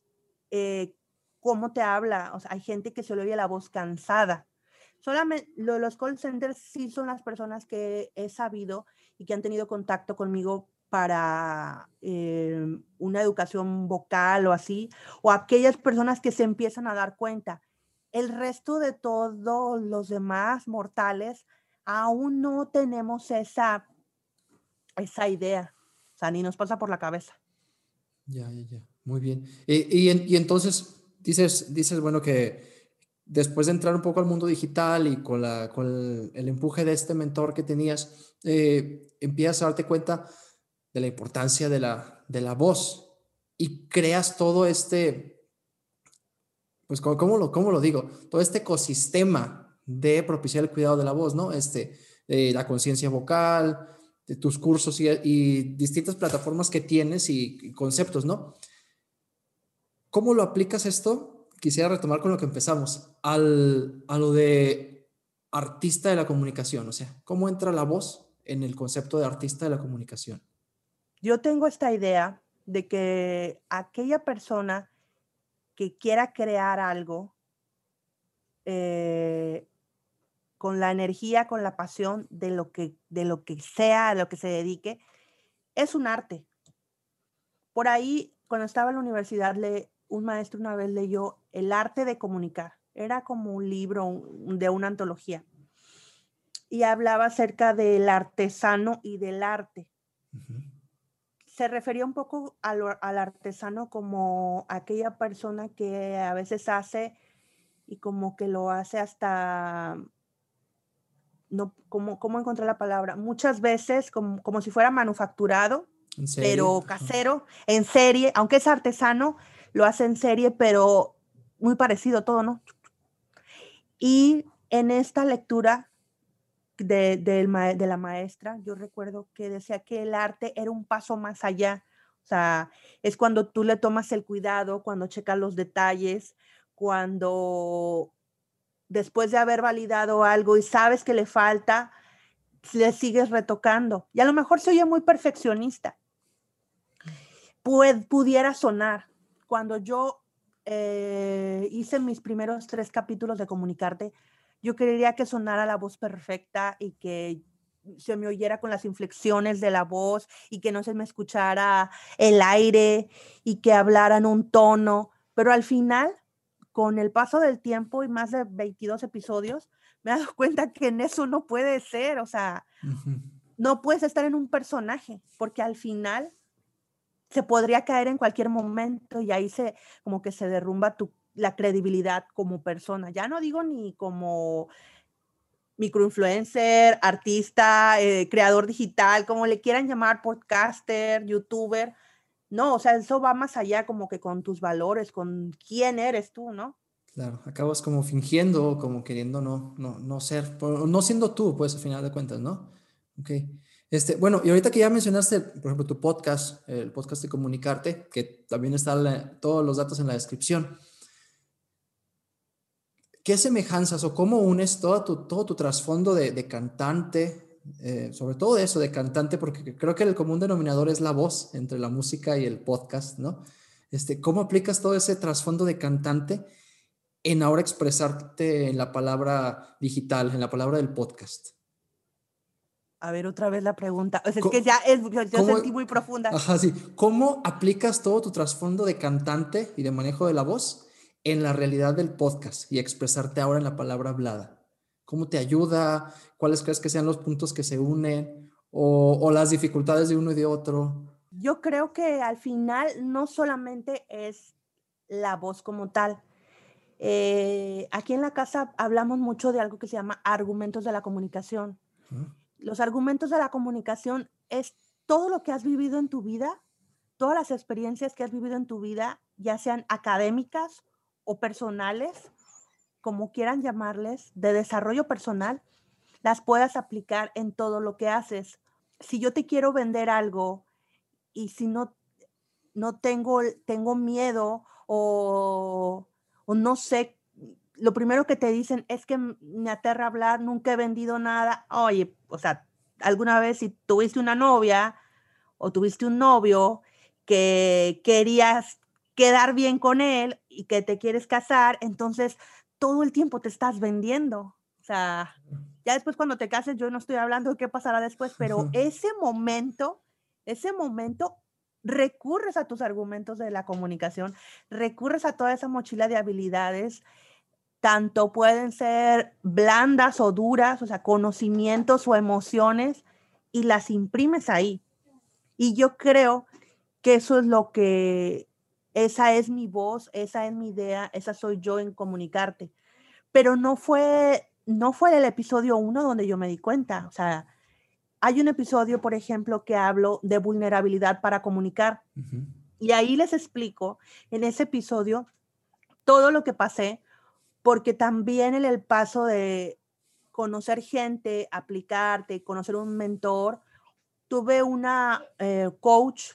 eh, ¿cómo te habla? O sea, hay gente que se le oye la voz cansada Solamente los call centers sí son las personas que he sabido y que han tenido contacto conmigo para em, una educación vocal o así, o aquellas personas que se empiezan a dar cuenta. El resto de todos los demás mortales aún no tenemos esa, esa idea, o sea, ni nos pasa por la cabeza. Ya, ya, ya, muy bien. Y, y entonces dices, dices, bueno, que después de entrar un poco al mundo digital y con, el, empuje de este mentor que tenías, eh, empiezas a darte cuenta de la importancia de la, voz y creas todo este, pues, ¿cómo, lo, cómo lo digo? Todo este ecosistema de propiciar el cuidado de la voz, ¿no? Este, la conciencia vocal, de tus cursos y, distintas plataformas que tienes y conceptos, ¿no? ¿Cómo lo aplicas esto quisiera retomar con lo que empezamos, al, a lo de artista de la comunicación, o sea, ¿cómo entra la voz en el concepto de artista de la comunicación? Yo tengo esta idea de que aquella persona que quiera crear algo eh, con la energía, con la pasión de lo que, de lo que sea, a lo que se dedique, es un arte. Por ahí, cuando estaba en la universidad, le, un maestro una vez leyó El arte de comunicar. Era como un libro de una antología. Y hablaba acerca del artesano y del arte. Se refería un poco al, artesano como aquella persona que a veces hace y como que lo hace hasta no, ¿cómo, ¿cómo encontrar la palabra? Muchas veces como, como si fuera manufacturado, pero casero, en serie, aunque es artesano, lo hace en serie, pero muy parecido todo, ¿no? Y en esta lectura de, de, la maestra, yo recuerdo que decía que el arte era un paso más allá. O sea, es cuando tú le tomas el cuidado, cuando checas los detalles, cuando después de haber validado algo y sabes que le falta, le sigues retocando. Y a lo mejor se oye muy perfeccionista. pudiera sonar, cuando yo eh, hice mis primeros tres capítulos de Comunicarte, yo quería que sonara la voz perfecta y que se me oyera con las inflexiones de la voz y que no se me escuchara el aire y que hablaran un tono. Pero al final, con el paso del tiempo y más de 22 episodios, me he dado cuenta que en eso no puede ser. O sea, no puedes estar en un personaje, porque al final se podría caer en cualquier momento y ahí se como que se derrumba tu la credibilidad como persona. Ya no digo ni como microinfluencer, artista, eh, creador digital, como le quieran llamar, podcaster, youtuber. No, o sea, eso va más allá como que con tus valores, con quién eres tú, ¿no? Claro, acabas como fingiendo, como queriendo no, no, no ser, no siendo tú, pues, al final de cuentas, ¿no? Ok. Este, bueno, y ahorita que ya mencionaste, por ejemplo, tu podcast, el podcast de Comunicarte, que también están todos los datos en la descripción. ¿Qué semejanzas o cómo unes todo tu, todo tu trasfondo de, cantante, eh, sobre todo eso de cantante, porque creo que el común denominador es la voz entre la música y el podcast, ¿no? Este, ¿Cómo aplicas todo ese trasfondo de cantante en ahora expresarte en la palabra digital, en la palabra del podcast? A ver, otra vez la pregunta. es que ya es, yo, sentí muy profunda. Ajá, sí. ¿Cómo aplicas todo tu trasfondo de cantante y de manejo de la voz en la realidad del podcast y expresarte ahora en la palabra hablada? ¿Cómo te ayuda? ¿Cuáles crees que sean los puntos que se unen? ¿O, las dificultades de uno y de otro? Yo creo que al final no solamente es la voz como tal. Eh, aquí en la casa hablamos mucho de algo que se llama argumentos de la comunicación. Los argumentos de la comunicación es todo lo que has vivido en tu vida, todas las experiencias que has vivido en tu vida, ya sean académicas o personales, como quieran llamarles, de desarrollo personal, las puedas aplicar en todo lo que haces. Si yo te quiero vender algo y si no, no tengo, tengo miedo o, o no sé, lo primero que te dicen es que me aterra hablar, nunca he vendido nada. Oye, o sea, alguna vez si tuviste una novia o tuviste un novio que querías quedar bien con él y que te quieres casar, entonces todo el tiempo te estás vendiendo. O sea, ya después cuando te cases, yo no estoy hablando de qué pasará después, pero ese momento, ese momento, recurres a tus argumentos de la comunicación, recurres a toda esa mochila de habilidades, tanto pueden ser blandas o duras, o sea, conocimientos o emociones, y las imprimes ahí. Y yo creo que eso es lo que esa es mi voz, esa es mi idea, esa soy yo en comunicarte. Pero no fue, no fue el episodio uno donde yo me di cuenta. O sea, hay un episodio, por ejemplo, que hablo de vulnerabilidad para comunicar. Y ahí les explico en ese episodio todo lo que pasé, porque también en el paso de conocer gente, aplicarte, conocer un mentor, tuve una eh, coach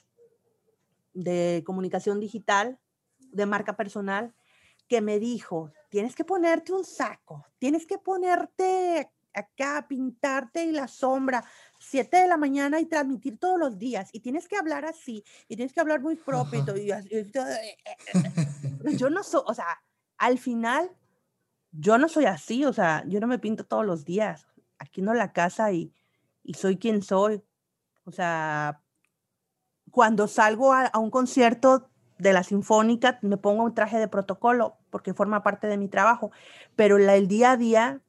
de comunicación digital, de marca personal, que me dijo, tienes que ponerte un saco, tienes que ponerte acá, pintarte y la sombra, 7 de la mañana y transmitir todos los días, y tienes que hablar así, y tienes que hablar muy propio, y, yo no soy, o sea, al final, yo no soy así, o sea, yo no me pinto todos los días, aquí no la casa y, soy quien soy, o sea, cuando salgo a, un concierto de la Sinfónica, me pongo un traje de protocolo porque forma parte de mi trabajo, pero el día a día,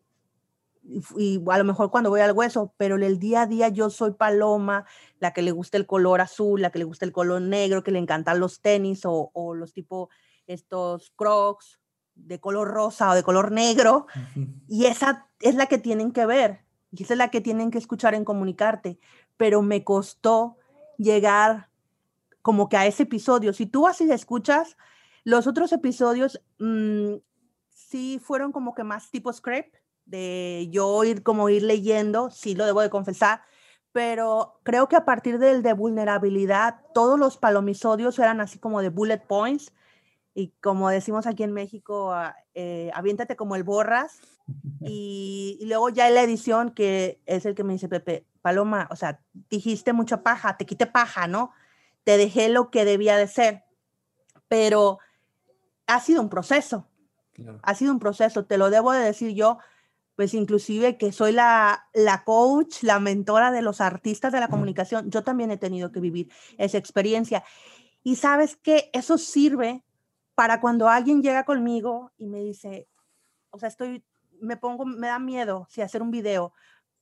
y, a lo mejor cuando voy al hueso, pero el día a día yo soy paloma, la que le gusta el color azul, la que le gusta el color negro, que le encantan los tenis o los tipo estos crocs de color rosa o de color negro, y esa es la que tienen que ver, y esa es la que tienen que escuchar en comunicarte, pero me costó llegar como que a ese episodio. Si tú así escuchas, los otros episodios mm, sí fueron como que más tipo script, de yo ir como ir leyendo, sí lo debo de confesar, pero creo que a partir del de vulnerabilidad, todos los palomisodios eran así como de bullet points, y como decimos aquí en México, ah, eh, aviéntate como el borras, y, y, luego ya en la edición, que es el que me dice Pepe, Paloma, o sea, dijiste mucha paja, te quité paja, ¿no? te dejé lo que debía de ser, pero ha sido un proceso, ha sido un proceso, te lo debo de decir yo, pues inclusive que soy la, la coach, la mentora de los artistas de la comunicación, yo también he tenido que vivir esa experiencia. Y sabes que eso sirve para cuando alguien llega conmigo y me dice, o sea, estoy, me pongo, me da miedo si hacer un video,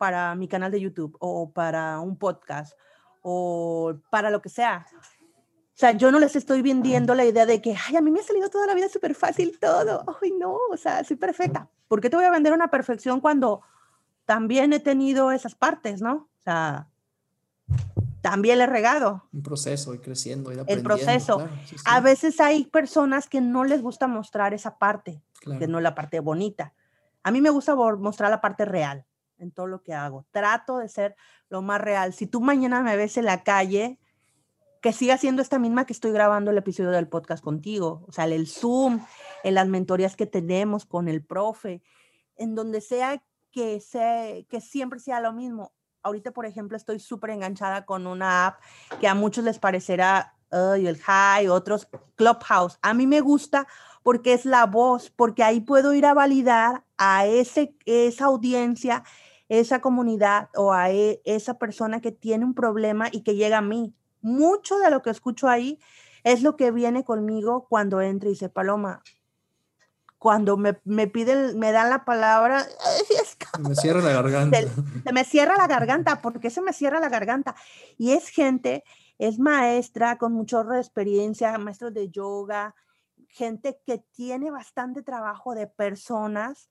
para mi canal de YouTube o para un podcast o para lo que sea. O sea, yo no les estoy vendiendo la idea de que, ay, a mí me ha salido toda la vida súper fácil todo. Ay, no, o sea, soy perfecta. ¿Por qué te voy a vender una perfección cuando también he tenido esas partes, no? O sea, también le he regado. Un proceso, y creciendo, ir El proceso. A veces hay personas que no les gusta mostrar esa parte, que no es la parte bonita. A mí me gusta mostrar la parte real en todo lo que hago. Trato de ser lo más real. Si tú mañana me ves en la calle, que siga siendo esta misma que estoy grabando el episodio del podcast contigo, o sea, el Zoom, en las mentorías que tenemos con el profe, en donde sea que, sea, que siempre sea lo mismo. Ahorita, por ejemplo, estoy súper enganchada con una app que a muchos les parecerá el high, otros Clubhouse. A mí me gusta porque es la voz, porque ahí puedo ir a validar a ese, esa audiencia esa comunidad o a e, esa persona que tiene un problema y que llega a mí. Mucho de lo que escucho ahí es lo que viene conmigo cuando entra y dice, Paloma, cuando me, me piden, me dan la palabra, me cierra la garganta. Se, me cierra la garganta, porque se me cierra la garganta. Y es gente, es maestra con mucho de experiencia, maestros de yoga, gente que tiene bastante trabajo de personas,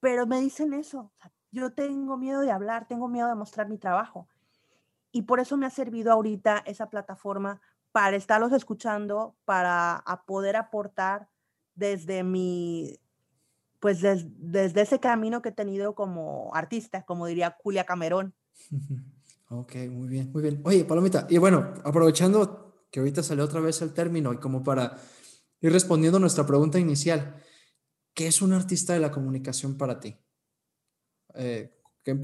pero me dicen eso, yo tengo miedo de hablar, tengo miedo de mostrar mi trabajo. Y por eso me ha servido ahorita esa plataforma para estarlos escuchando, para poder aportar desde mi, pues desde ese camino que he tenido como artista, como diría Julia Camerón. Ok, muy bien, muy bien. Oye, Palomita, y bueno, aprovechando que ahorita salió otra vez el término y como para ir respondiendo a nuestra pregunta inicial, ¿qué es un artista de la comunicación para ti? Eh,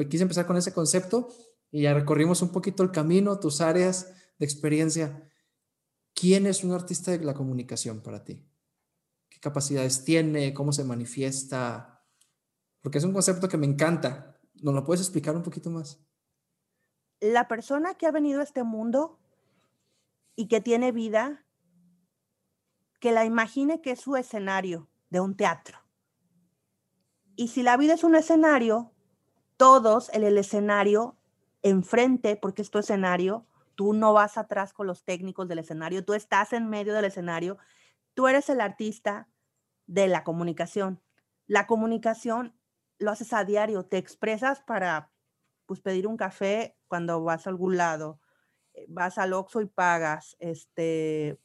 quise empezar con ese concepto y ya recorrimos un poquito el camino, tus áreas de experiencia. ¿Quién es un artista de la comunicación para ti? ¿Qué capacidades tiene? ¿Cómo se manifiesta? Porque es un concepto que me encanta. ¿Nos lo puedes explicar un poquito más? La persona que ha venido a este mundo y que tiene vida, que la imagine que es su escenario de un teatro. Y si la vida es un escenario, todos en el escenario, enfrente, porque es tu escenario, tú no vas atrás con los técnicos del escenario, tú estás en medio del escenario, tú eres el artista de la comunicación. La comunicación lo haces a diario, te expresas para pues, pedir un café cuando vas a algún lado, eh, vas al Oxxo y pagas, este,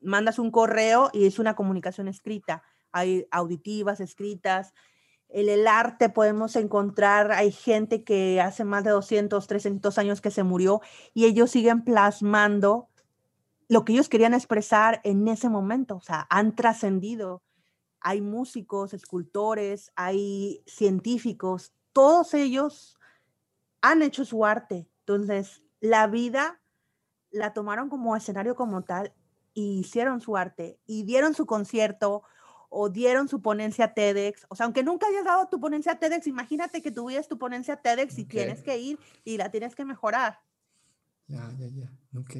mandas un correo y es una comunicación escrita, hay auditivas, escritas, en el arte podemos encontrar, hay gente que hace más de 200, 300 años que se murió y ellos siguen plasmando lo que ellos querían expresar en ese momento, o sea, han trascendido. Hay músicos, escultores, hay científicos, todos ellos han hecho su arte. Entonces, la vida la tomaron como escenario como tal y hicieron su arte y dieron su concierto o dieron su ponencia TEDx. O sea, aunque nunca hayas dado tu ponencia TEDx, imagínate que tuvieras tu ponencia TEDx y tienes que ir y la tienes que mejorar. Ya, ya, ya. Ok.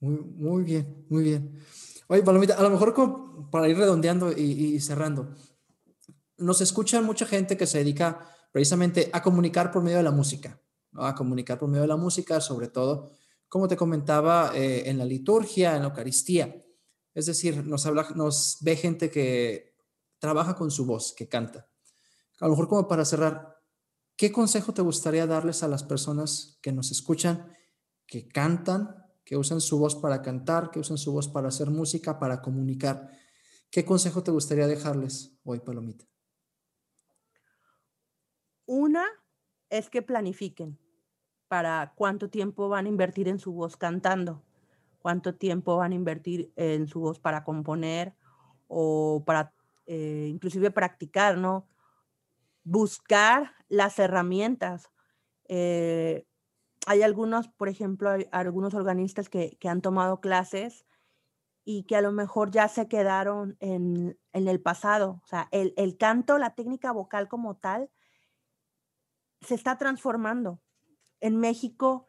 Muy, muy bien, muy bien. Oye, Palomita, a lo mejor como para ir redondeando y, cerrando, nos escucha mucha gente que se dedica precisamente a comunicar por medio de la música, a comunicar por medio de la música, sobre todo, como te comentaba, eh, en la liturgia, en la Eucaristía. Es decir, nos, habla, nos ve gente que trabaja con su voz, que canta. A lo mejor como para cerrar, ¿qué consejo te gustaría darles a las personas que nos escuchan, que cantan, que usan su voz para cantar, que usan su voz para hacer música, para comunicar? ¿Qué consejo te gustaría dejarles hoy, Palomita? Una es que planifiquen para cuánto tiempo van a invertir en su voz cantando cuánto tiempo van a invertir en su voz para componer o para eh, inclusive practicar, ¿no? Buscar las herramientas. Eh, hay algunos, por ejemplo, hay algunos organistas que, que, han tomado clases y que a lo mejor ya se quedaron en, en el pasado. O sea, el, el, canto, la técnica vocal como tal, se está transformando. En México,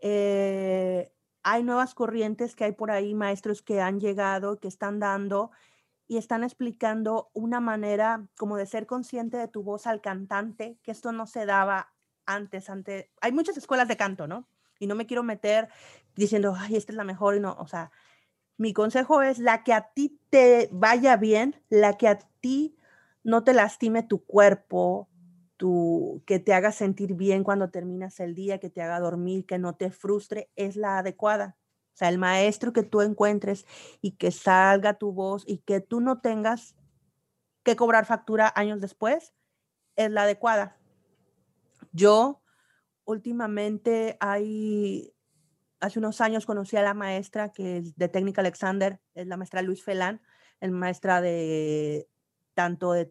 eh, hay nuevas corrientes que hay por ahí, maestros que han llegado, que están dando y están explicando una manera como de ser consciente de tu voz al cantante, que esto no se daba antes, antes, hay muchas escuelas de canto, ¿no? Y no me quiero meter diciendo, ay, esta es la mejor y no, o sea, mi consejo es la que a ti te vaya bien, la que a ti no te lastime tu cuerpo, tu, que te haga sentir bien cuando terminas el día, que te haga dormir, que no te frustre, es la adecuada. O sea, el maestro que tú encuentres y que salga tu voz y que tú no tengas que cobrar factura años después, es la adecuada. Yo últimamente hay, hace unos años conocí a la maestra que es de técnica Alexander, es la maestra Luis Felán, el maestra de tanto de,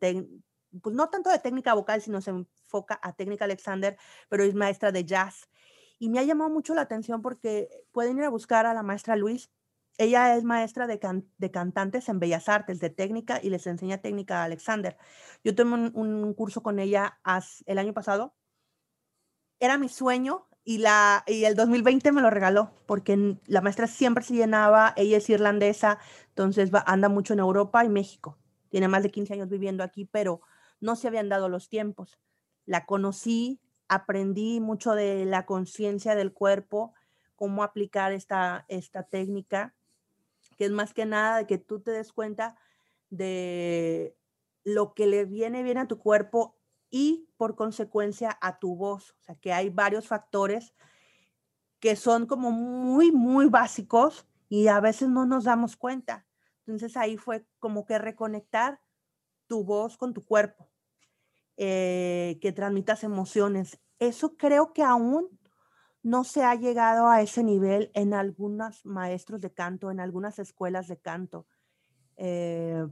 pues no tanto de técnica vocal, sino se enfoca a técnica Alexander, pero es maestra de jazz. Y me ha llamado mucho la atención porque pueden ir a buscar a la maestra Luis. Ella es maestra de, de cantantes en Bellas Artes, de técnica, y les enseña técnica a Alexander. Yo tomé un curso con ella el año pasado. Era mi sueño y, la, y el 2020 me lo regaló porque la maestra siempre se llenaba, ella es irlandesa, entonces va, anda mucho en Europa y México. Tiene más de 15 años viviendo aquí, pero no se habían dado los tiempos. La conocí, aprendí mucho de la conciencia del cuerpo, cómo aplicar esta, esta técnica, que es más que nada de que tú te des cuenta de lo que le viene bien a tu cuerpo y por consecuencia a tu voz. O sea, que hay varios factores que son como muy, muy básicos y a veces no nos damos cuenta. Entonces ahí fue como que reconectar tu voz con tu cuerpo. Eh, que transmitas emociones. Eso creo que aún no se ha llegado a ese nivel en algunos maestros de canto, en algunas escuelas de canto. Eh,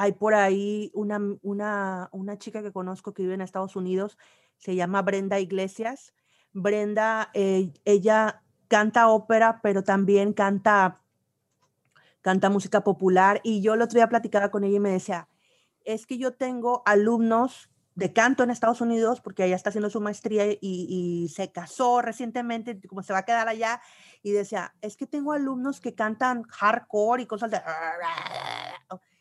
hay por ahí una, una, una, chica que conozco que vive en Estados Unidos, se llama Brenda Iglesias. Brenda, eh, ella canta ópera, pero también canta, canta música popular. Y yo el otro día platicaba con ella y me decía, es que yo tengo alumnos de canto en Estados Unidos, porque ella está haciendo su maestría y, se casó recientemente, como se va a quedar allá, y decía, es que tengo alumnos que cantan hardcore y cosas de...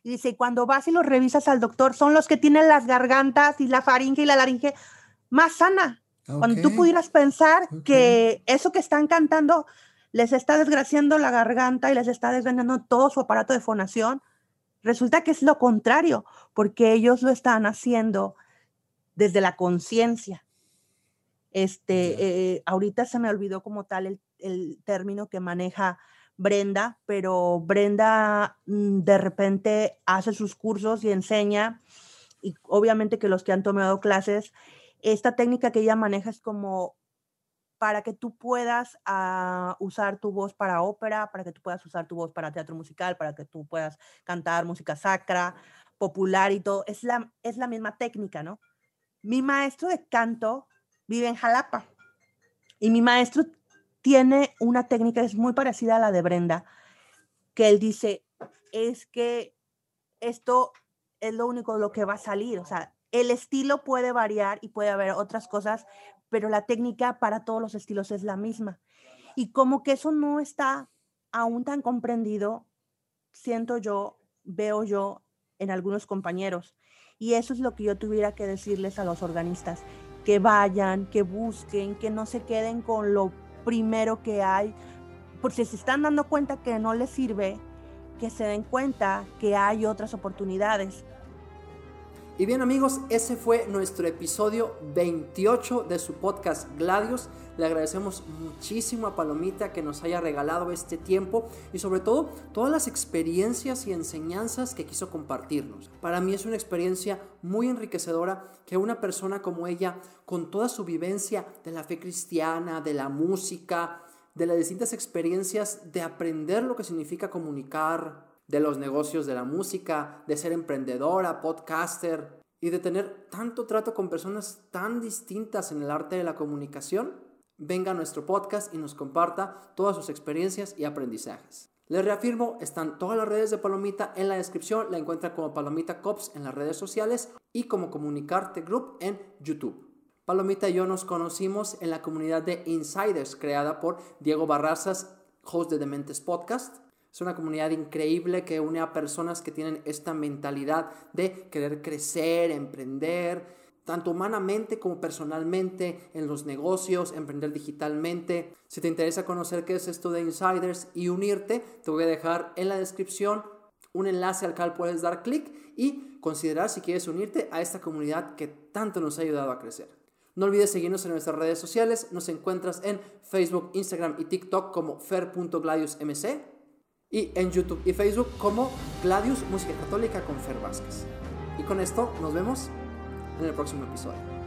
Y dice, cuando vas y los revisas al doctor, son los que tienen las gargantas y la faringe y la laringe más sana. Cuando tú pudieras pensar que eso que están cantando les está desgraciando la garganta y les está desvenando todo su aparato de fonación, Resulta que es lo contrario, porque ellos lo están haciendo desde la conciencia. Este, eh, ahorita se me olvidó como tal el, el, término que maneja Brenda, pero Brenda mm, de repente hace sus cursos y enseña, y obviamente que los que han tomado clases, esta técnica que ella maneja es como para que tú puedas ah, usar tu voz para ópera, para que tú puedas usar tu voz para teatro musical, para que tú puedas cantar música sacra, popular y todo. Es la, es la misma técnica, ¿no? Mi maestro de canto vive en Jalapa y mi maestro tiene una técnica es muy parecida a la de Brenda, que él dice, es que esto es lo único de lo que va a salir, o sea, el estilo puede variar y puede haber otras cosas, pero la técnica para todos los estilos es la misma. Y como que eso no está aún tan comprendido, siento yo, veo yo en algunos compañeros. Y eso es lo que yo tuviera que decirles a los organistas, que vayan, que busquen, que no se queden con lo primero que hay, porque si se están dando cuenta que no les sirve, que se den cuenta que hay otras oportunidades. Y bien amigos, ese fue nuestro episodio 28 de su podcast Gladius. Le agradecemos muchísimo a Palomita que nos haya regalado este tiempo y sobre todo todas las experiencias y enseñanzas que quiso compartirnos. Para mí es una experiencia muy enriquecedora que una persona como ella, con toda su vivencia de la fe cristiana, de la música, de las distintas experiencias de aprender lo que significa comunicar, de los negocios de la música, de ser emprendedora, podcaster y de tener tanto trato con personas tan distintas en el arte de la comunicación, venga a nuestro podcast y nos comparta todas sus experiencias y aprendizajes. Les reafirmo, están todas las redes de Palomita en la descripción, la encuentra como Palomita Cops en las redes sociales y como Comunicarte Group en YouTube. Palomita y yo nos conocimos en la comunidad de Insiders creada por Diego Barrazas, host de Dementes Podcast. Es una comunidad increíble que une a personas que tienen esta mentalidad de querer crecer, emprender, tanto humanamente como personalmente, en los negocios, emprender digitalmente. Si te interesa conocer qué es esto de Insiders y unirte, te voy a dejar en la descripción un enlace al cual puedes dar clic y considerar si quieres unirte a esta comunidad que tanto nos ha ayudado a crecer. No olvides seguirnos en nuestras redes sociales. Nos encuentras en Facebook, Instagram y TikTok como fer.gladiusmc y en YouTube y Facebook como Gladius Música Católica con Fer Vázquez. Y con esto nos vemos en el próximo episodio.